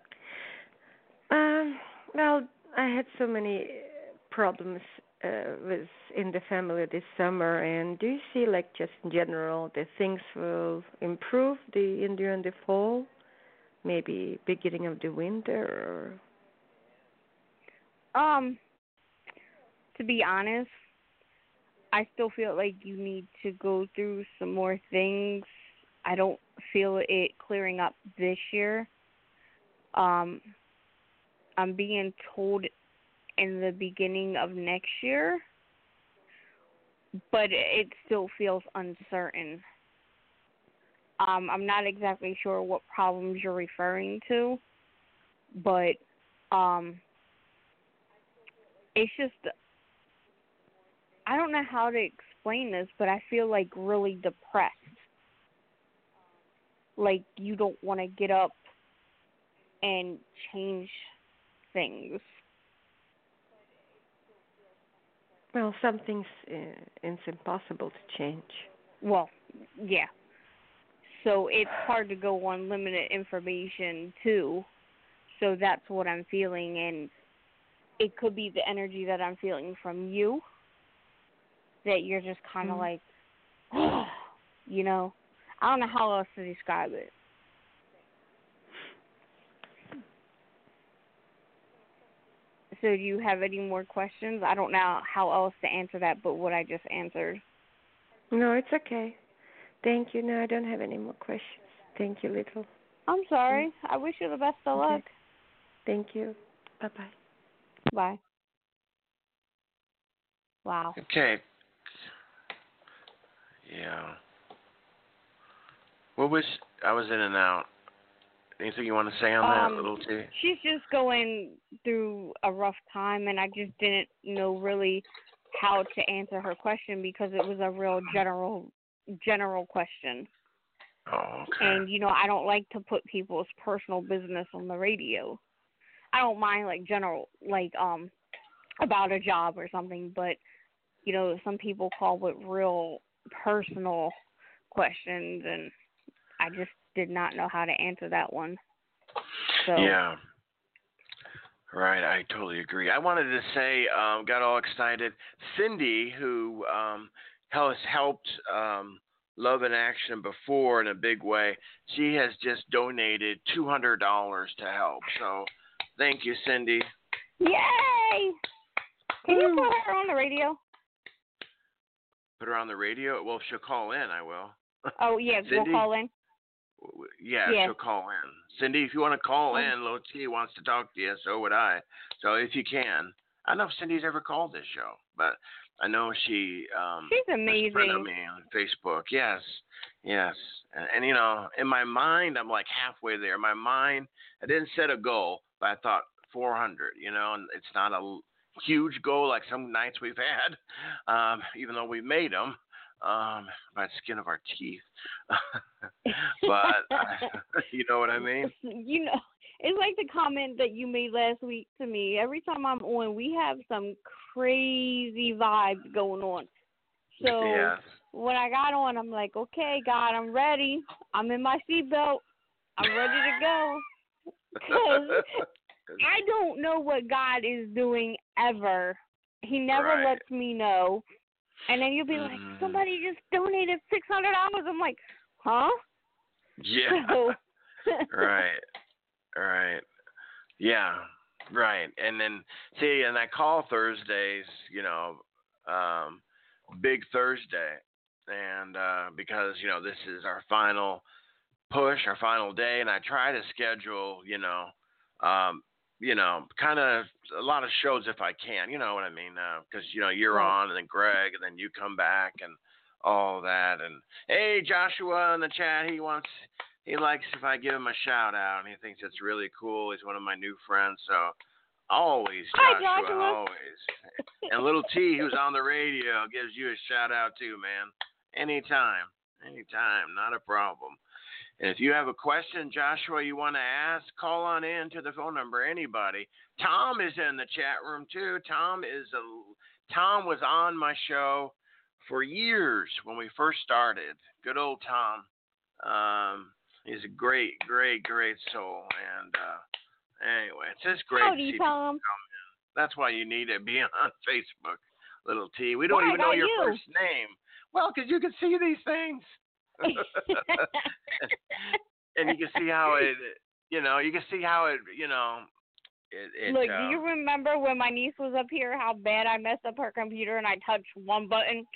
Um, well, I had so many uh, problems uh, with in the family this summer, and do you see, like, just in general, that things will improve the in during the fall, maybe beginning of the winter, Um, to be honest, I still feel like you need to go through some more things. I don't feel it clearing up this year. Um, I'm being told in the beginning of next year, but it still feels uncertain. Um, I'm not exactly sure what problems you're referring to, but um, it's just I don't know how to explain this, but I feel like really depressed. Like you don't want to get up and change things. Well, some things uh, it's impossible to change. Well, yeah. So it's hard to go on limited information too. So that's what I'm feeling and it could be the energy that I'm feeling from you. That you're just kind of Mm-hmm. like, you know, I don't know how else to describe it. So, do you have any more questions? I don't know how else to answer that, but what I just answered. No, it's okay. Thank you. No, I don't have any more questions. Thank you, little. I'm sorry. I wish you the best of Okay. luck. Thank you. Bye bye. Bye. Wow. Okay. Yeah. What was I was in and out. Anything you want to say on Um, that, little T? She's just going through a rough time, and I just didn't know really how to answer her question because it was a real general general question. Oh, okay. And you know, I don't like to put people's personal business on the radio. I don't mind like general like um about a job or something, but you know, some people call with real personal questions and I just did not know how to answer that one. So Yeah. Right, I totally agree. I wanted to say, um, got all excited. Cindy, who um, has helped um, Love in Action before in a big way, she has just donated two hundred dollars to help. So, thank you, Cindy. Yay! Can you put her on the radio? Put her on the radio. Well, if she'll call in, I will. Oh yeah, we'll call in. Yeah, Yeah. she'll call in. Cindy, if you want to call Oh. in, Little T wants to talk to you, so would I. So if you can, I don't know if Cindy's ever called this show, but I know she um She's amazing. me on Facebook. Yes, yes, and, and you know, in my mind, I'm like halfway there. My mind, I didn't set a goal, but I thought 400. You know, and it's not a huge goal like some nights we've had, um, even though we made them um, by the skin of our teeth. but uh, you know what I mean? you know, it's like the comment that you made last week to me. Every time I'm on, we have some crazy vibes going on. So yes. when I got on, I'm like, okay, God, I'm ready. I'm in my seatbelt. I'm ready to go. I don't know what God is doing ever. He never Right. lets me know. And then you'll be like, Mm. somebody just donated six hundred dollars. I'm like, huh? yeah. So, right. Right. Yeah. Right. And then see, and I call Thursdays, you know, um, Big Thursday, and uh, because you know this is our final push, our final day, and I try to schedule, you know, um, you know, kind of a lot of shows if I can, you know what I mean? Uh, because you know you're on, and then Greg, and then you come back, and all that, and hey, Joshua in the chat, he wants he likes if I give him a shout out, and he thinks it's really cool. He's one of my new friends, so always Hi, Joshua, Joshua. always. and little T, who's on the radio, gives you a shout out too, man. Anytime, anytime, not a problem. And if you have a question, Joshua, you want to ask, call on in to the phone number. Anybody. Tom is in the chat room too. Tom is a Tom was on my show for years when we first started. Good old Tom. Um, he's a great, great, great soul. And uh, anyway, it's just great to Howdy, see Tom. that's why you need to be on Facebook, little T. We don't Why, even know your you? first name. Well, because you can see these things. and you can see how it, you know, you can see how it, you know, it. it Look, um, do you remember when my niece was up here? How bad I messed up her computer and I touched one button.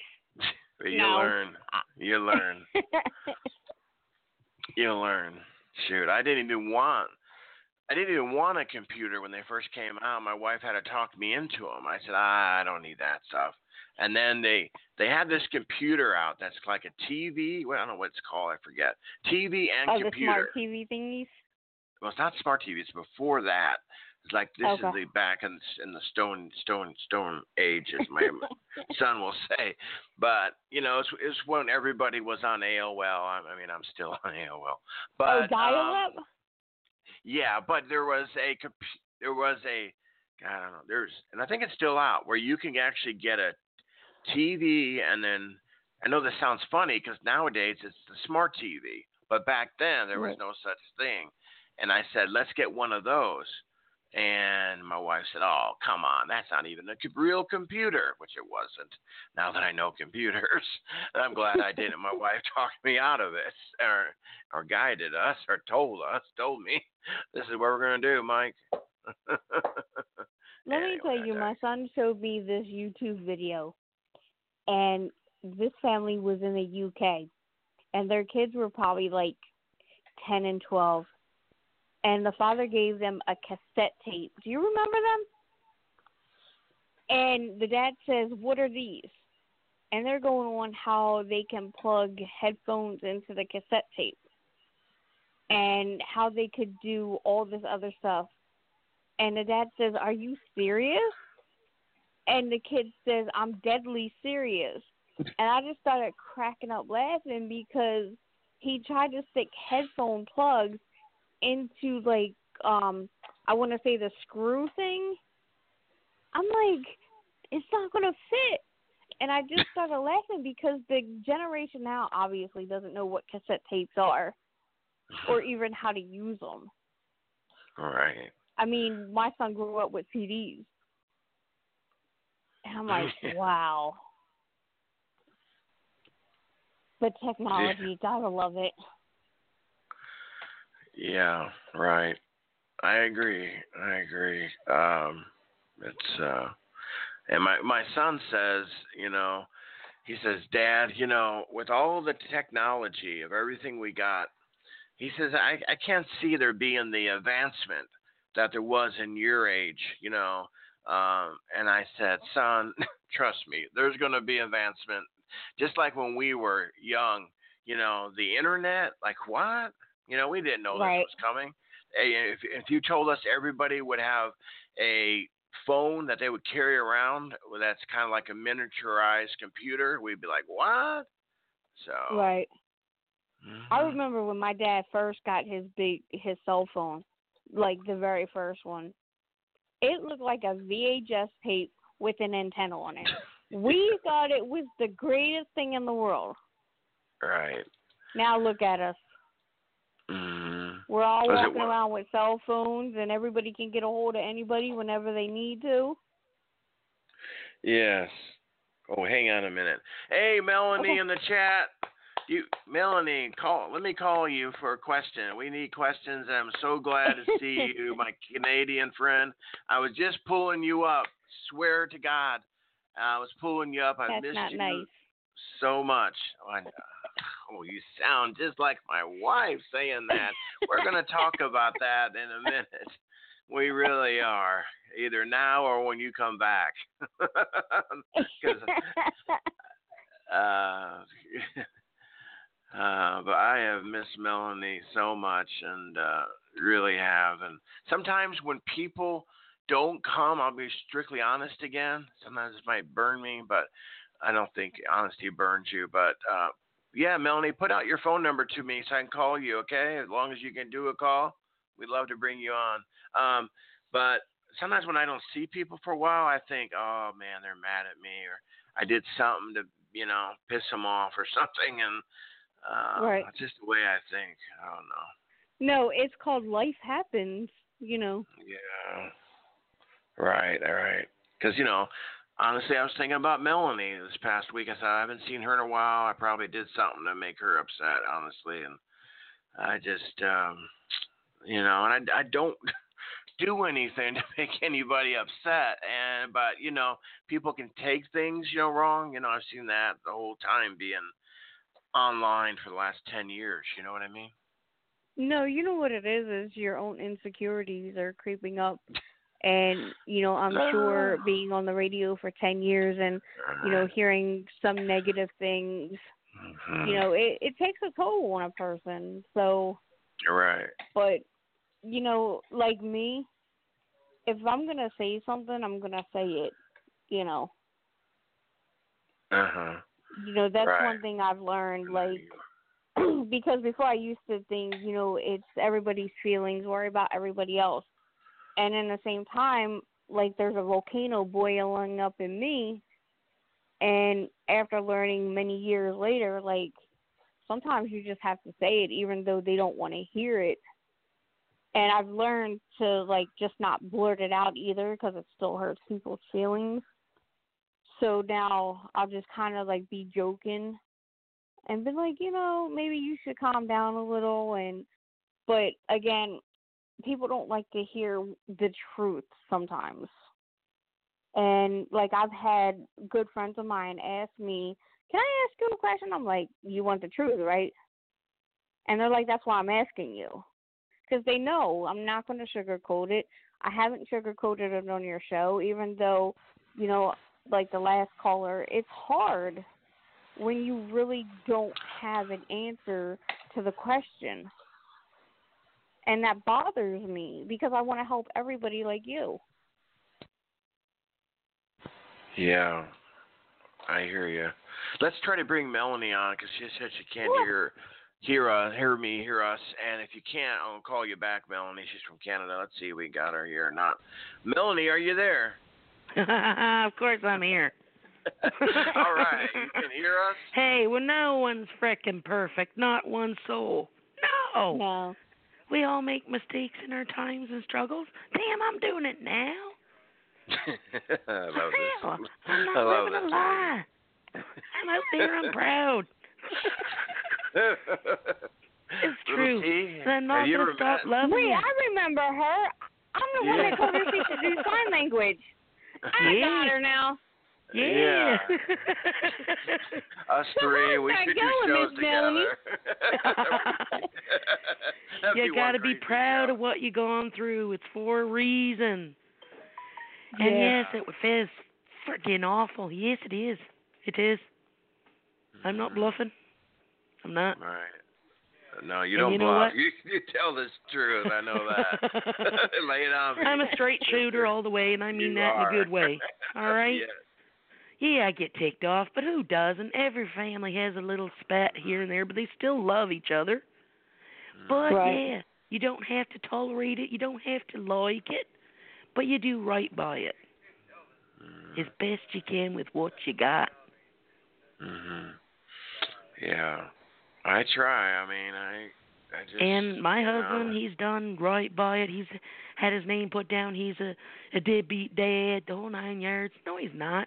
you no. learn. You learn. You learn. Shoot, I didn't even want. I didn't even want a computer when they first came out. My wife had to talk me into them. I said, ah, I don't need that stuff. And then they they had this computer out that's like a TV. Well, I don't know what it's called. I forget. TV and oh, the computer. smart TV thingies. well, it's not smart TV. It's before that. It's like this is the back in in the stone stone stone age, as my son will say. But you know, it's, it's when everybody was on AOL. I, I mean, I'm still on AOL. But oh, um, dial-up. yeah, but there was a comp- there was a I don't know. There's and I think it's still out where you can actually get a TV and then I know this sounds funny because nowadays it's the smart TV, but back then there was Right. no such thing. And I said, let's get one of those. And my wife said, "Oh, come on, that's not even a real computer," which it wasn't. Now that I know computers, I'm glad I didn't. My wife talked me out of it, or or guided us, or told us, told me, "This is what we're gonna do, Mike." Let me tell you, my son showed me this YouTube video, and this family was in the UK, and their kids were probably like ten and twelve, and the father gave them a cassette tape. Do you remember them? And the dad says, "What are these?" And they're going on how they can plug headphones into the cassette tape, and how they could do all this other stuff. And the dad says, "Are you serious?" And the kid says, "I'm deadly serious." And I just started cracking up laughing because he tried to stick headphone plugs into like um I want to say the screw thing. I'm like, it's not gonna fit. And I just started laughing because the generation now obviously doesn't know what cassette tapes are, or even how to use them. Right. I mean, my son grew up with CDs, and I'm like, wow. But technology, yeah. gotta love it. Yeah, right. I agree. I agree. Um it's uh and my my son says, you know, he says, "Dad, you know, with all the technology of everything we got, he says I I can't see there being the advancement that there was in your age, you know." Um and I said, "Son, trust me, there's going to be advancement just like when we were young, you know, the internet, like what? You know, we didn't know right. this was coming. If if you told us everybody would have a phone that they would carry around that's kind of like a miniaturized computer, we'd be like, "What?" So Right. Mm-hmm. I remember when my dad first got his big his cell phone, like the very first one. It looked like a VHS tape with an antenna on it. we thought it was the greatest thing in the world. Right. Now look at us. Mm. We're all Was walking around with cell phones, and everybody can get a hold of anybody whenever they need to. Yes. Oh, hang on a minute. Hey, Melanie in the chat. You, Melanie, call. Let me call you for a question. We need questions. I'm so glad to see you, my Canadian friend. I was just pulling you up. Swear to God, I was pulling you up. I That's missed not you nice. so much. I, oh, you sound just like my wife saying that. We're going to talk about that in a minute. We really are. Either now or when you come back. Because uh, uh, but I have missed Melanie so much, and uh, really have. And sometimes when people don't come, I'll be strictly honest again. Sometimes it might burn me, but I don't think honesty burns you. But uh, yeah, Melanie, put out your phone number to me so I can call you. Okay, as long as you can do a call, we'd love to bring you on. Um, but sometimes when I don't see people for a while, I think, oh man, they're mad at me, or I did something to, you know, piss them off or something, and uh, Right. just the way I think. I don't know. no, it's called life happens. You know. Yeah. Right, all right. Because, you know, honestly, I was thinking about Melanie this past week. I thought I haven't seen her in a while. I probably did something to make her upset, honestly. And I just, um, you know, and I, I don't do anything to make anybody upset. And, but, you know, people can take things, you know, wrong. You know, I've seen that the whole time being online for the last 10 years. You know what I mean? No, you know what it is is your own insecurities are creeping up. And, you know, I'm sure being on the radio for 10 years and, you know, hearing some negative things, you know, it it takes a toll on a person. So, You're right. but you know, like me, if I'm going to say something, I'm going to say it, you know. Uh huh. You know, that's Right. one thing I've learned like because before I used to think, you know, it's everybody's feelings, worry about everybody else. And in the same time, like there's a volcano boiling up in me and after learning many years later, like sometimes you just have to say it even though they don't want to hear it. and I've learned to like just not blurt it out either because it still hurts people's feelings. So now I'll just kind of like be joking and be like, you know, maybe you should calm down a little and but again, people don't like to hear the truth sometimes. And like I've had good friends of mine ask me, "Can I ask you a question?" I'm like, "You want the truth, right?" And they're like, "That's why I'm asking you." Because they know I'm not going to sugarcoat it. I haven't sugarcoated it on your show, even though, you know, like the last caller, it's hard when you really don't have an answer to the question. And that bothers me because I want to help everybody like you. Yeah, I hear you. Let's try to bring Melanie on because she said she can't hear hear uh, hear me, hear us. And if you can't, I'll call you back, Melanie. She's from Canada. Let's see if we got her here or not. Melanie, are you there? of course I'm here. All right, you can hear us. Hey, well, no one's frickin' perfect, not one soul. No. No. We all make mistakes in our times and struggles. Damn, I'm doing it now. I love Hell, this. I'm not I love living a lie. I'm out there, I'm proud. It's true. T, And I'm not you gonna stop met? loving Wait, you. I remember her. I'm the one that told her she should do sign language. I Yeah. got her now. Yeah. Us So three, we that should going, do shows Miss together. You got to be proud show. of what you've gone through. It's for a reason. And Yeah. it was freaking awful. Yes, it is. It is. I'm not mm-hmm. bluffing. I'm not. Right. No, you And don't you know bluff. You you tell this truth. I know that. Lay it on me. I'm a straight shooter all the way, and I mean You that in a good way. All right? Yes. Yeah, I get ticked off, but who doesn't? Every family has a little spat here and there, but they still love each other. But Right. yeah, you don't have to tolerate it. You don't have to like it, but you do right by it as best you can with what you got. Mhm. Yeah. I try. I mean, I I just And my you know, husband, he's done right by it. He's had his name put down. He's a a deadbeat dad, the whole nine yards. No, he's not.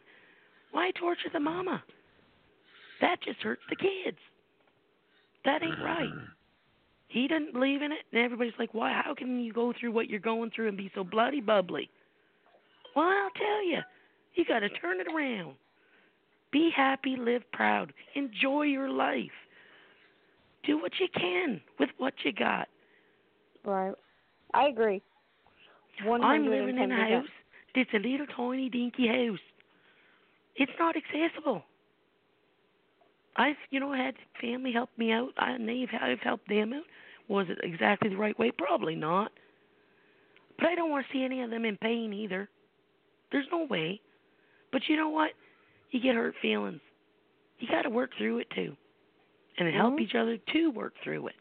Why torture the mama? That just hurts the kids. That ain't right. He doesn't believe in it, and everybody's like, "Why? How can you go through what you're going through and be so bloody bubbly?" Well, I'll tell you, you got to turn it around. Be happy, live proud, enjoy your life. Do what you can with what you got. Right. I agree. One I'm living in a house that's a little tiny dinky house. It's not accessible. I've you know had family help me out. I and they've I've helped them out. Was it exactly the right way? Probably not. But I don't want to see any of them in pain either. There's no way. But you know what? You get hurt feelings. You got to work through it too, and help Mhm. each other to work through it.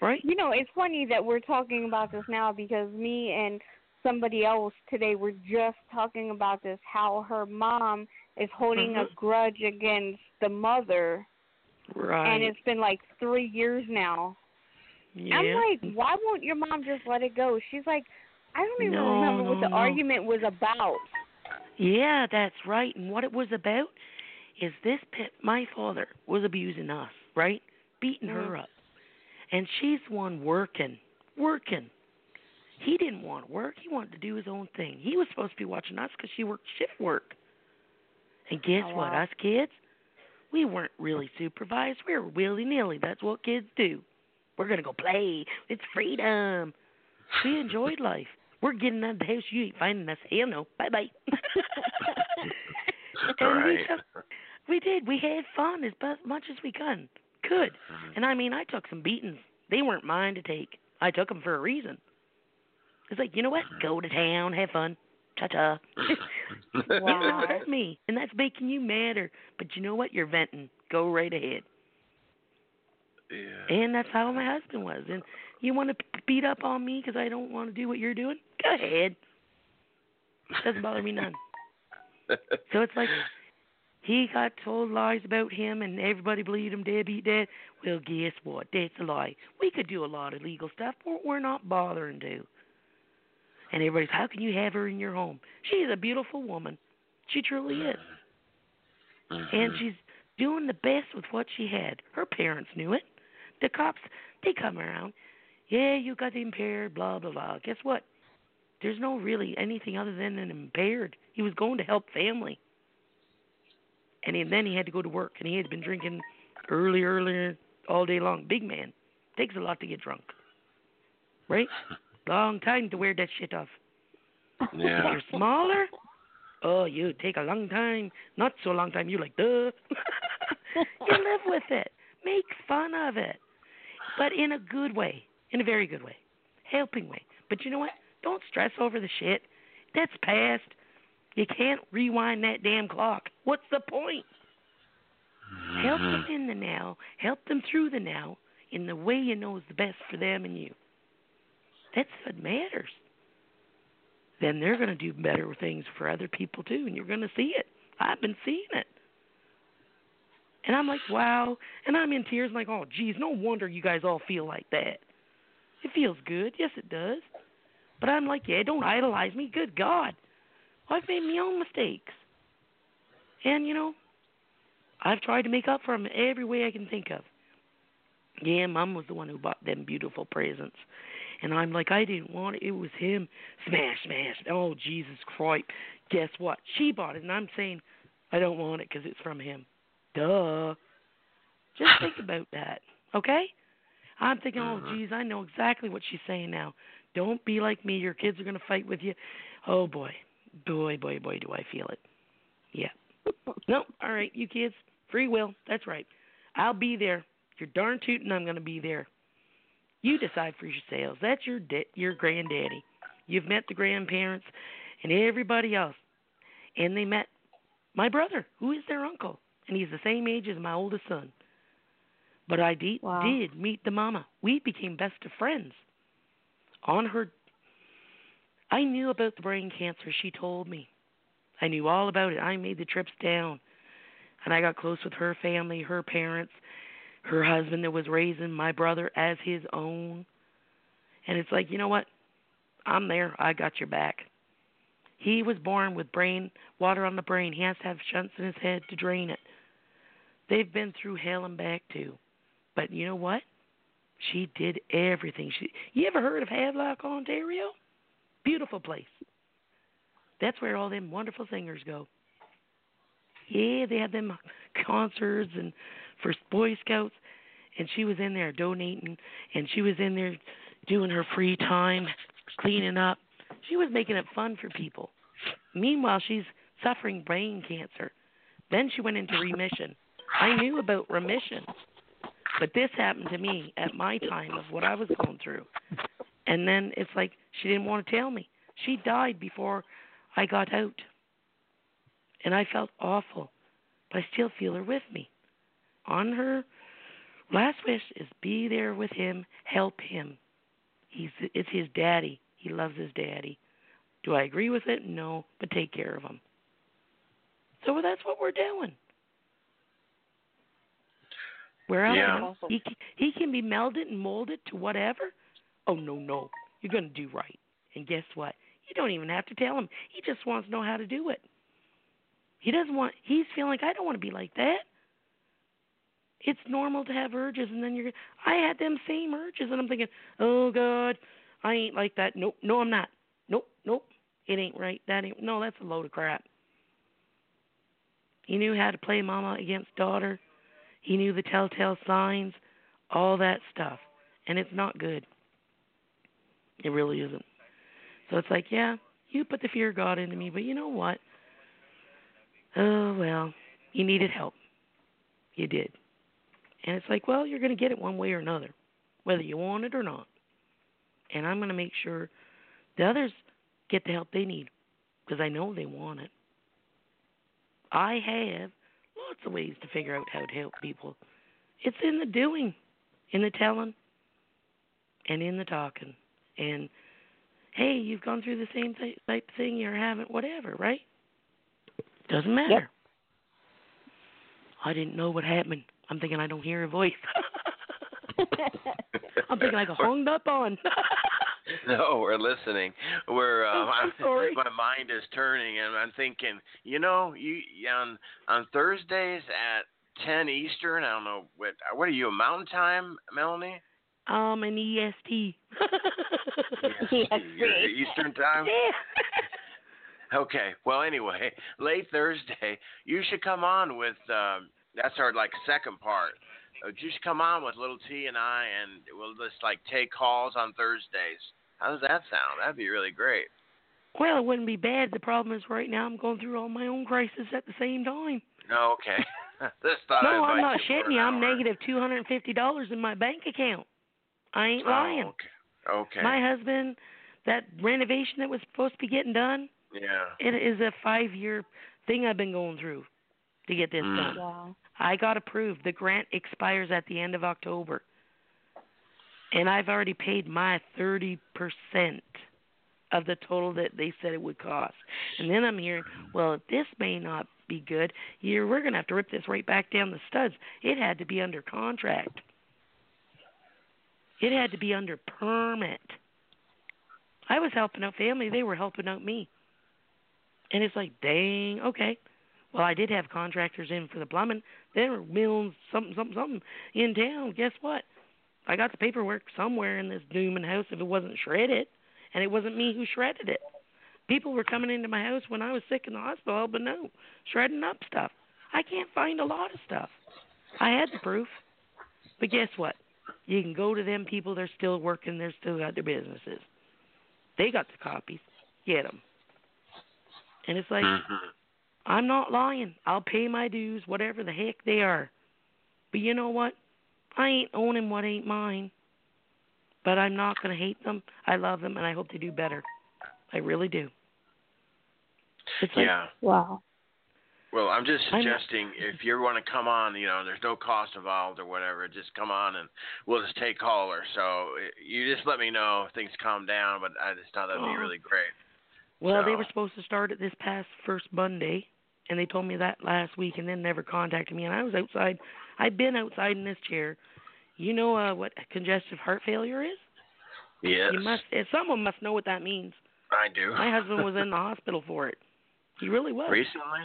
Right? You know, it's funny that we're talking about this now because me and somebody else today were just talking about this how her mom is holding a Mhm. grudge against the mother Right. and it's been like 3 years now. yeah. I'm like, why won't your mom just let it go? She's like, I don't even No, remember what the no. argument was about. Yeah, that's right. And what it was about is this pet, my father was abusing us, right? Beating her up. And she's the one working, working. He didn't want to work. He wanted to do his own thing. He was supposed to be watching us because she worked shift work. And guess Oh, what? wow. Us kids, we weren't really supervised. We were willy nilly. That's what kids do. We're going to go play. It's freedom. We enjoyed life. We're getting out of the house. You ain't finding us. Hell no. Bye bye. and Right. took, we did. We had fun as much as we could. Could. Mhm. And I mean, I took some beatings. They weren't mine to take. I took them for a reason. It's like, you know what? Go to town, have fun. Ta ta. You Wow. hurt me, and that's making you madder. But you know what? You're venting. Go right ahead. yeah. And that's how my husband was. And you want to p- beat up on me because I don't want to do what you're doing? Go ahead. Doesn't bother me none. So it's like he got told lies about him and everybody believed him dead beat dead. Well, guess what? That's a lie. We could do a lot of legal stuff, but we're not bothering to. And everybody's, how can you have her in your home? She's a beautiful woman. She truly is. Mm-hmm. And she's doing the best with what she had. Her parents knew it. The cops, they come around. Yeah, you got impaired, blah, blah, blah. Guess what? There's no really anything other than an impaired. He was going to help family and he, then he had to go to work, and he had been drinking early, earlier all day long. Big man takes a lot to get drunk, right? Long time to wear that shit off. Yeah. If you're smaller, oh, you take a long time. Not so long time. You're like, duh. you live with it. Make fun of it, but in a good way, in a very good way, helping way. But you know what? Don't stress over the shit. That's past. You can't rewind that damn clock. What's the point? Help them Mm-hmm. in the now. Help them through the now in the way you know is the best for them and you. That's what matters. Then they're going to do better things for other people too, and you're going to see it. I've been seeing it. And I'm like, wow. And I'm in tears, like, oh, geez, no wonder you guys all feel like that. It feels good. Yes, it does. But I'm like, yeah, don't idolize me. Good God. I've made my own mistakes. And, you know, I've tried to make up for them every way I can think of. Yeah, Mom was the one who bought them beautiful presents. And I'm like, I didn't want it. It was him. Smash, smash. Oh, Jesus Christ. Guess what? She bought it. And I'm saying, I don't want it because it's from him. Duh. Just think about that, okay? I'm thinking, oh, Mhm. geez, I know exactly what she's saying now. Don't be like me. Your kids are going to fight with you. Oh, boy. Boy, boy, boy, do I feel it. Yeah. No, all right, you kids, free will. That's right. I'll be there. You're darn tootin' I'm going to be there. You decide for yourselves. That's your da- your granddaddy. You've met the grandparents and everybody else, and they met my brother, who is their uncle, and he's the same age as my oldest son. But I de- Wow. did meet the mama. We became best of friends. On her, I knew about the brain cancer. She told me. I knew all about it. I made the trips down, and I got close with her family, her parents, her husband that was raising my brother as his own. And it's like, you know what? I'm there. I got your back. He was born with brain water on the brain. He has to have shunts in his head to drain it. They've been through hell and back too. But you know what? She did everything. She You ever heard of Havelock, Ontario? Beautiful place. That's where all them wonderful singers go. Yeah, they have them concerts and for Boy Scouts, and she was in there donating, and she was in there doing her free time, cleaning up. She was making it fun for people. Meanwhile, she's suffering brain cancer. Then she went into remission. I knew about remission, but this happened to me at my time of what I was going through. And then it's like she didn't want to tell me. She died before I got out. And I felt awful, but I still feel her with me. On her last wish is be there with him, help him. He's it's his daddy. He loves his daddy. Do I agree with it? No, but take care of him. So that's what we're doing. Where else? Yeah. He he can be melded and molded to whatever. Oh no no, you're gonna do right. And guess what? You don't even have to tell him. He just wants to know how to do it. He doesn't want. He's feeling like I don't want to be like that. It's normal to have urges, and then you're. I had them same urges, and I'm thinking, oh God, I ain't like that. Nope, no, I'm not. Nope, nope, it ain't right. That ain't. No, that's a load of crap. He knew how to play mama against daughter. He knew the telltale signs, all that stuff, and it's not good. It really isn't. So it's like, yeah, you put the fear of God into me, but you know what? Oh well, you needed help. You did. And it's like, well, you're going to get it one way or another, whether you want it or not. And I'm going to make sure the others get the help they need because I know they want it. I have lots of ways to figure out how to help people. It's in the doing, in the telling, and in the talking. And hey, you've gone through the same th- type thing, you haven't, whatever, right? Doesn't matter. I didn't know what happened. I'm thinking I don't hear a voice. I'm thinking I got hung up on. no, we're listening. We're uh, I'm sorry. my mind is turning, and I'm thinking, you know, you on on Thursdays at 10 Eastern. I don't know what what are you a Mountain Time, Melanie? Um, an EST. Yes, you're Eastern Time. Yeah. Okay. Well, anyway, late Thursday, you should come on with. Um, that's our like second part. Uh, you should come on with little T and I, and we'll just like take calls on Thursdays. How does that sound? That'd be really great. Well, it wouldn't be bad. The problem is right now I'm going through all my own crisis at the same time. No, okay. this thought no, I'd I'm not shitting you. I'm hour. negative two hundred and fifty dollars in my bank account. I ain't Oh, lying. okay. Okay. My husband, that renovation that was supposed to be getting done, yeah. it is a five year thing I've been going through to get this Mm. done. Wow. I got approved. The grant expires at the end of October. And I've already paid my 30% of the total that they said it would cost. And then I'm hearing, well, this may not be good. You're, we're going to have to rip this right back down the studs. It had to be under contract. It had to be under permit. I was helping out family. They were helping out me. And it's like, dang, okay. Well, I did have contractors in for the plumbing. There were mills, something, something, something in town. Guess what? I got the paperwork somewhere in this Newman house if it wasn't shredded, and it wasn't me who shredded it. People were coming into my house when I was sick in the hospital, helping out, shredding up stuff. I can't find a lot of stuff. I had the proof, but guess what? You can go to them people. They're still working. They're still got their businesses. They got the copies. Get them. And it's like, Mhm. I'm not lying. I'll pay my dues, whatever the heck they are. But you know what? I ain't owning what ain't mine. But I'm not going to hate them. I love them, and I hope they do better. I really do. It's like, Yeah. Wow. Well, I'm just I'm- suggesting if you want to come on, you know, there's no cost involved or whatever. Just come on and we'll just take callers. So uh, you just let me know if things calm down. But I just thought that'd be Oh. really great. well, they were supposed to start it this past first Monday, and they told me that last week, and then never contacted me. And I was outside. I've been outside in this chair. You know uh, what congestive heart failure is? Yes, You must. eh, Someone must know what that means. I do. My husband was in the hospital for it. He really was. recently.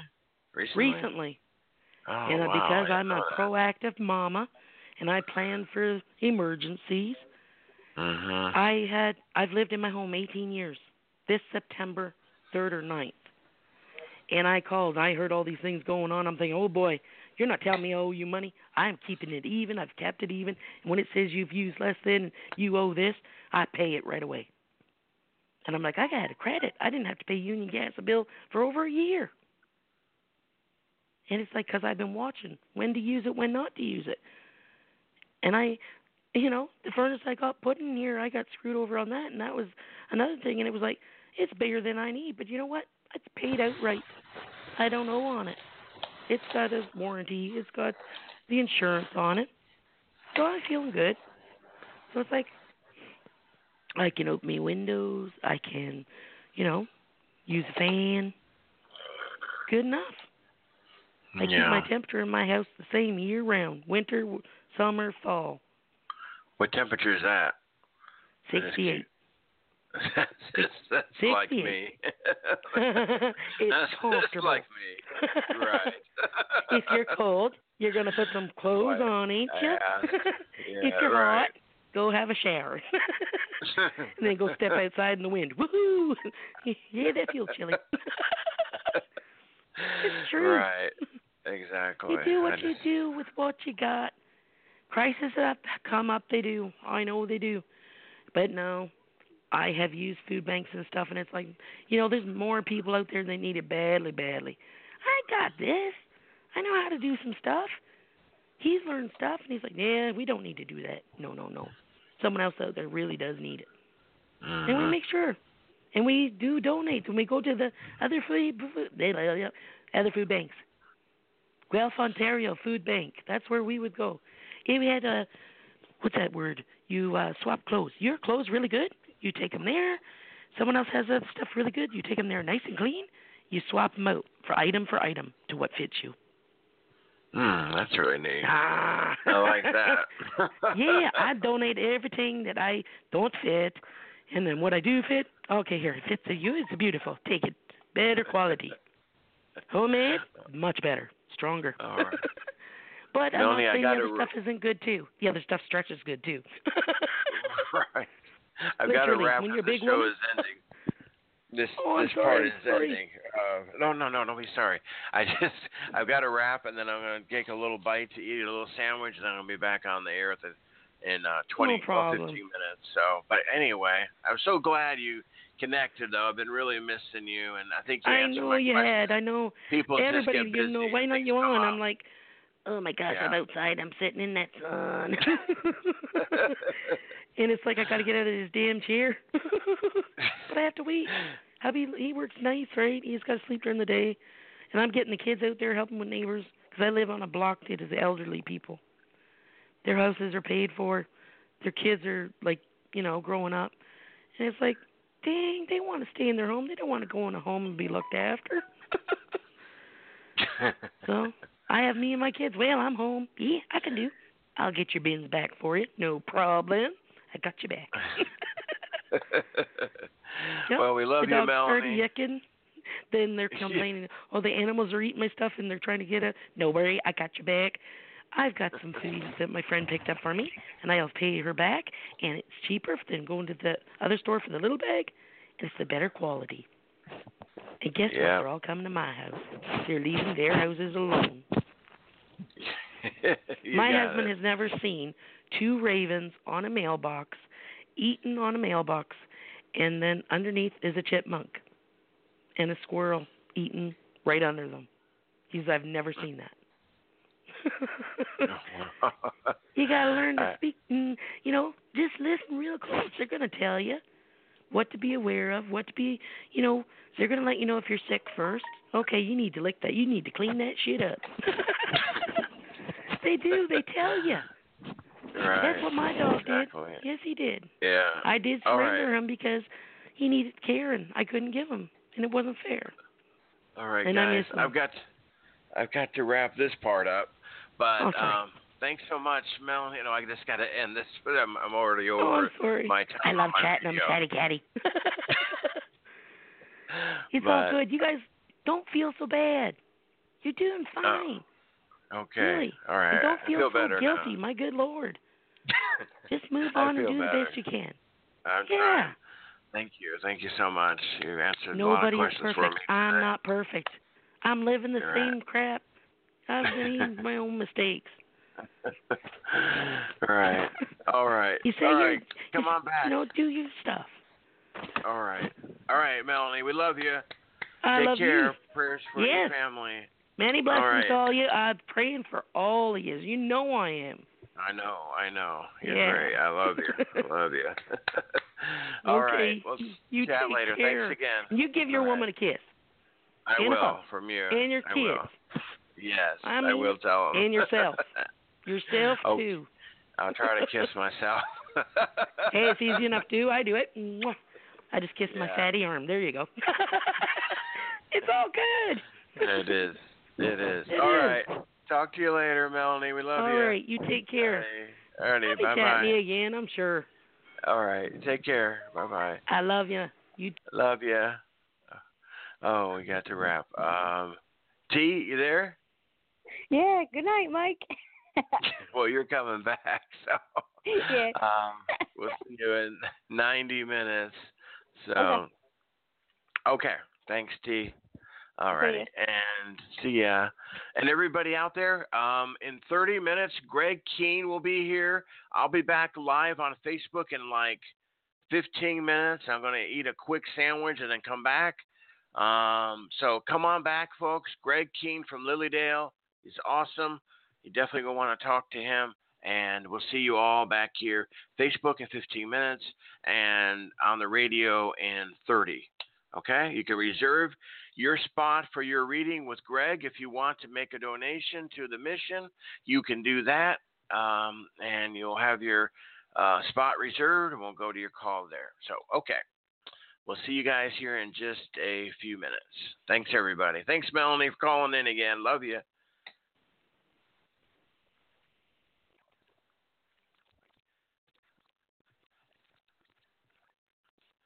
Recently. Recently. Oh, and wow, because I'm a proactive mama and I plan for emergencies. Mhm. I had I've lived in my home 18 years. This September 3rd or 9th. And I called. I heard all these things going on. I'm thinking, "Oh boy, you're not telling me I owe you money. I'm keeping it even. I've kept it even. And when it says you've used less than you owe this, I pay it right away." And I'm like, "I got a credit. I didn't have to pay Union Gas a bill for over a year." And it's like, because I've been watching when to use it, when not to use it. And I, you know, the furnace I got put in here, I got screwed over on that. And that was another thing. And it was like, it's bigger than I need. But you know what? It's paid outright. I don't owe on it. It's got a warranty, it's got the insurance on it. So I'm feeling good. So it's like, I can open my windows. I can, you know, use a fan. Good enough. I keep my temperature in my house the same year round, winter, summer, fall. What temperature is that? That is 68. that's that's, that's like me. it's that's, comfortable. like me. Right. if you're cold, you're going to put some clothes on, ain't you? Yeah. if you're right. hot, go have a shower. and then go step outside in the wind. Woohoo! yeah, that feels chilly. It's true. Right. Exactly. You do I what you just- do with what you got. Crises up come up, they do. I know they do. But no, I have used food banks and stuff, and it's like, you know, there's more people out there that need it badly, badly. I got this. I know how to do some stuff. He's learned stuff, and he's like, yeah, we don't need to do that. No, no, no. Someone else out there really does need it, and we Mhm. make sure. And we do donate when we go to the other food, they other food banks. Guelph, Ontario Food Bank. That's where we would go. If we had a, what's that word? You uh, swap clothes. Your clothes really good. You take them there. Someone else has other stuff really good. You take them there nice and clean. You swap them out for item for item to what fits you. Hmm, that's really neat. Ah. I like that. yeah, I donate everything that I don't fit, and then what I do fit. Okay, here it fits to you. It's beautiful. Take it. Better quality. Homemade, much better, stronger. All right. but I'm Melanie, not saying the other re- stuff isn't good too. The other stuff stretches good too. right. I've got to wrap. when up. you're a The big show woman- is ending. This Oh, I'm this part is sorry. ending. Uh, no, no, no, don't be sorry. I just I've got to wrap, and then I'm gonna take a little bite to eat a little sandwich, and then I'm gonna be back on the air at the, in uh, 20 No or 15 minutes. So, but anyway, I'm so glad you connected. Though I've been really missing you, and I think you I know you question. had. I know People just everybody. busy. You know, why not you on? up. I'm like, oh my gosh, I'm outside. I'm sitting in that sun. and it's like I got to get out of this damn chair. but I have to wait. Hubby, he works nights, right? He's got to sleep during the day, and I'm getting the kids out there helping with neighbors because I live on a block that is elderly people. Their houses are paid for, their kids are like, you know, growing up, and it's like, dang, they want to stay in their home. They don't want to go in a home and be looked after. so I have me and my kids. Well, I'm home. Yeah, I can do. I'll get your bins back for you. No problem. I got you back. Yep. well, we love the you, dogs start Melanie. yucking. Then they're complaining, oh, the animals are eating my stuff and they're trying to get it. No worry, I got your back. I've got some food that my friend picked up for me, and I'll pay her back, and it's cheaper than going to the other store for the little bag, and it's the better quality. And guess what? They're all coming to my house. They're leaving their houses alone. My husband it. has never seen two ravens on a mailbox, eaten on a mailbox, and then underneath is a chipmunk and a squirrel eaten right under them. He says, I've never seen that. you got to learn to Uh, speak, and, you know, just listen real close. They're going to tell you what to be aware of, what to be, you know, they're going to let you know if you're sick first. Okay, you need to lick that. You need to clean that shit up. they do. They tell you. right. That's what my dog exactly. did. Yes, he did. Yeah. I did surrender right. him because he needed care and I couldn't give him, and it wasn't fair. All right, and guys. I've got I've got to wrap this part up, but Oh, sorry. um, thanks so much, Mel. You know, I just got to end this. But I'm, I'm already over Oh, I'm sorry. my time. I love chatting. I'm chatty catty. it's all good. You guys don't feel so bad. You're doing fine. Okay. Really. All right. And don't feel, feel so guilty. now. My good lord. Just move on and do better. the best you can. I'm Yeah. trying. Thank you. Thank you so much. You answered Nobody a lot of questions perfect. for me. I'm not perfect. I'm living the You're same right. crap. I've made my own mistakes. All right. All right. You say All. Come you, on back. You know, do your stuff. All right. All right, Melanie. We love you. I Take love care. you. Prayers for Yes. your family. Many blessings right. to all you. I'm praying for all of you. You know I am. I know, I know. You're Yeah. great. I love you. I love you. All right. okay. We'll you chat later. care. Thanks again. You give your All right. woman a kiss. I and will from you. And your I kids. will. Yes, I I, will tell them. and yourself. Yourself Oh. too. I'll try to kiss myself. Hey, it's easy enough to do. I do it. I just kiss my fatty arm. There you go. it's all good. it is. It is. It All is. right. Talk to you later, Melanie. We love All you. All right. you take care. All righty. I'll be Bye to you again, I'm sure. All right. Take care. Bye bye. I love you. You Love you. Oh, we got to wrap. Um, T, you there? Yeah. Good night, Mike. well, you're coming back, so yeah. um, we'll see you in 90 minutes. So, Okay. okay. Thanks, T. All See and see ya. And everybody out there, um, in 30 minutes, Greg Keene will be here. I'll be back live on Facebook in like 15 minutes. I'm going to eat a quick sandwich and then come back. Um, so come on back, folks. Greg Keene from Lily Dale. He's awesome. You definitely going to want to talk to him. And we'll see you all back here, Facebook in 15 minutes, and on the radio in 30. Okay? You can reserve your spot for your reading with Greg if you want to make a donation to the mission. You can do that, um, and you'll have your uh, spot reserved, and we'll go to your call there. So, okay. We'll see you guys here in just a few minutes. Thanks, everybody. Thanks, Melanie, for calling in again. Love you.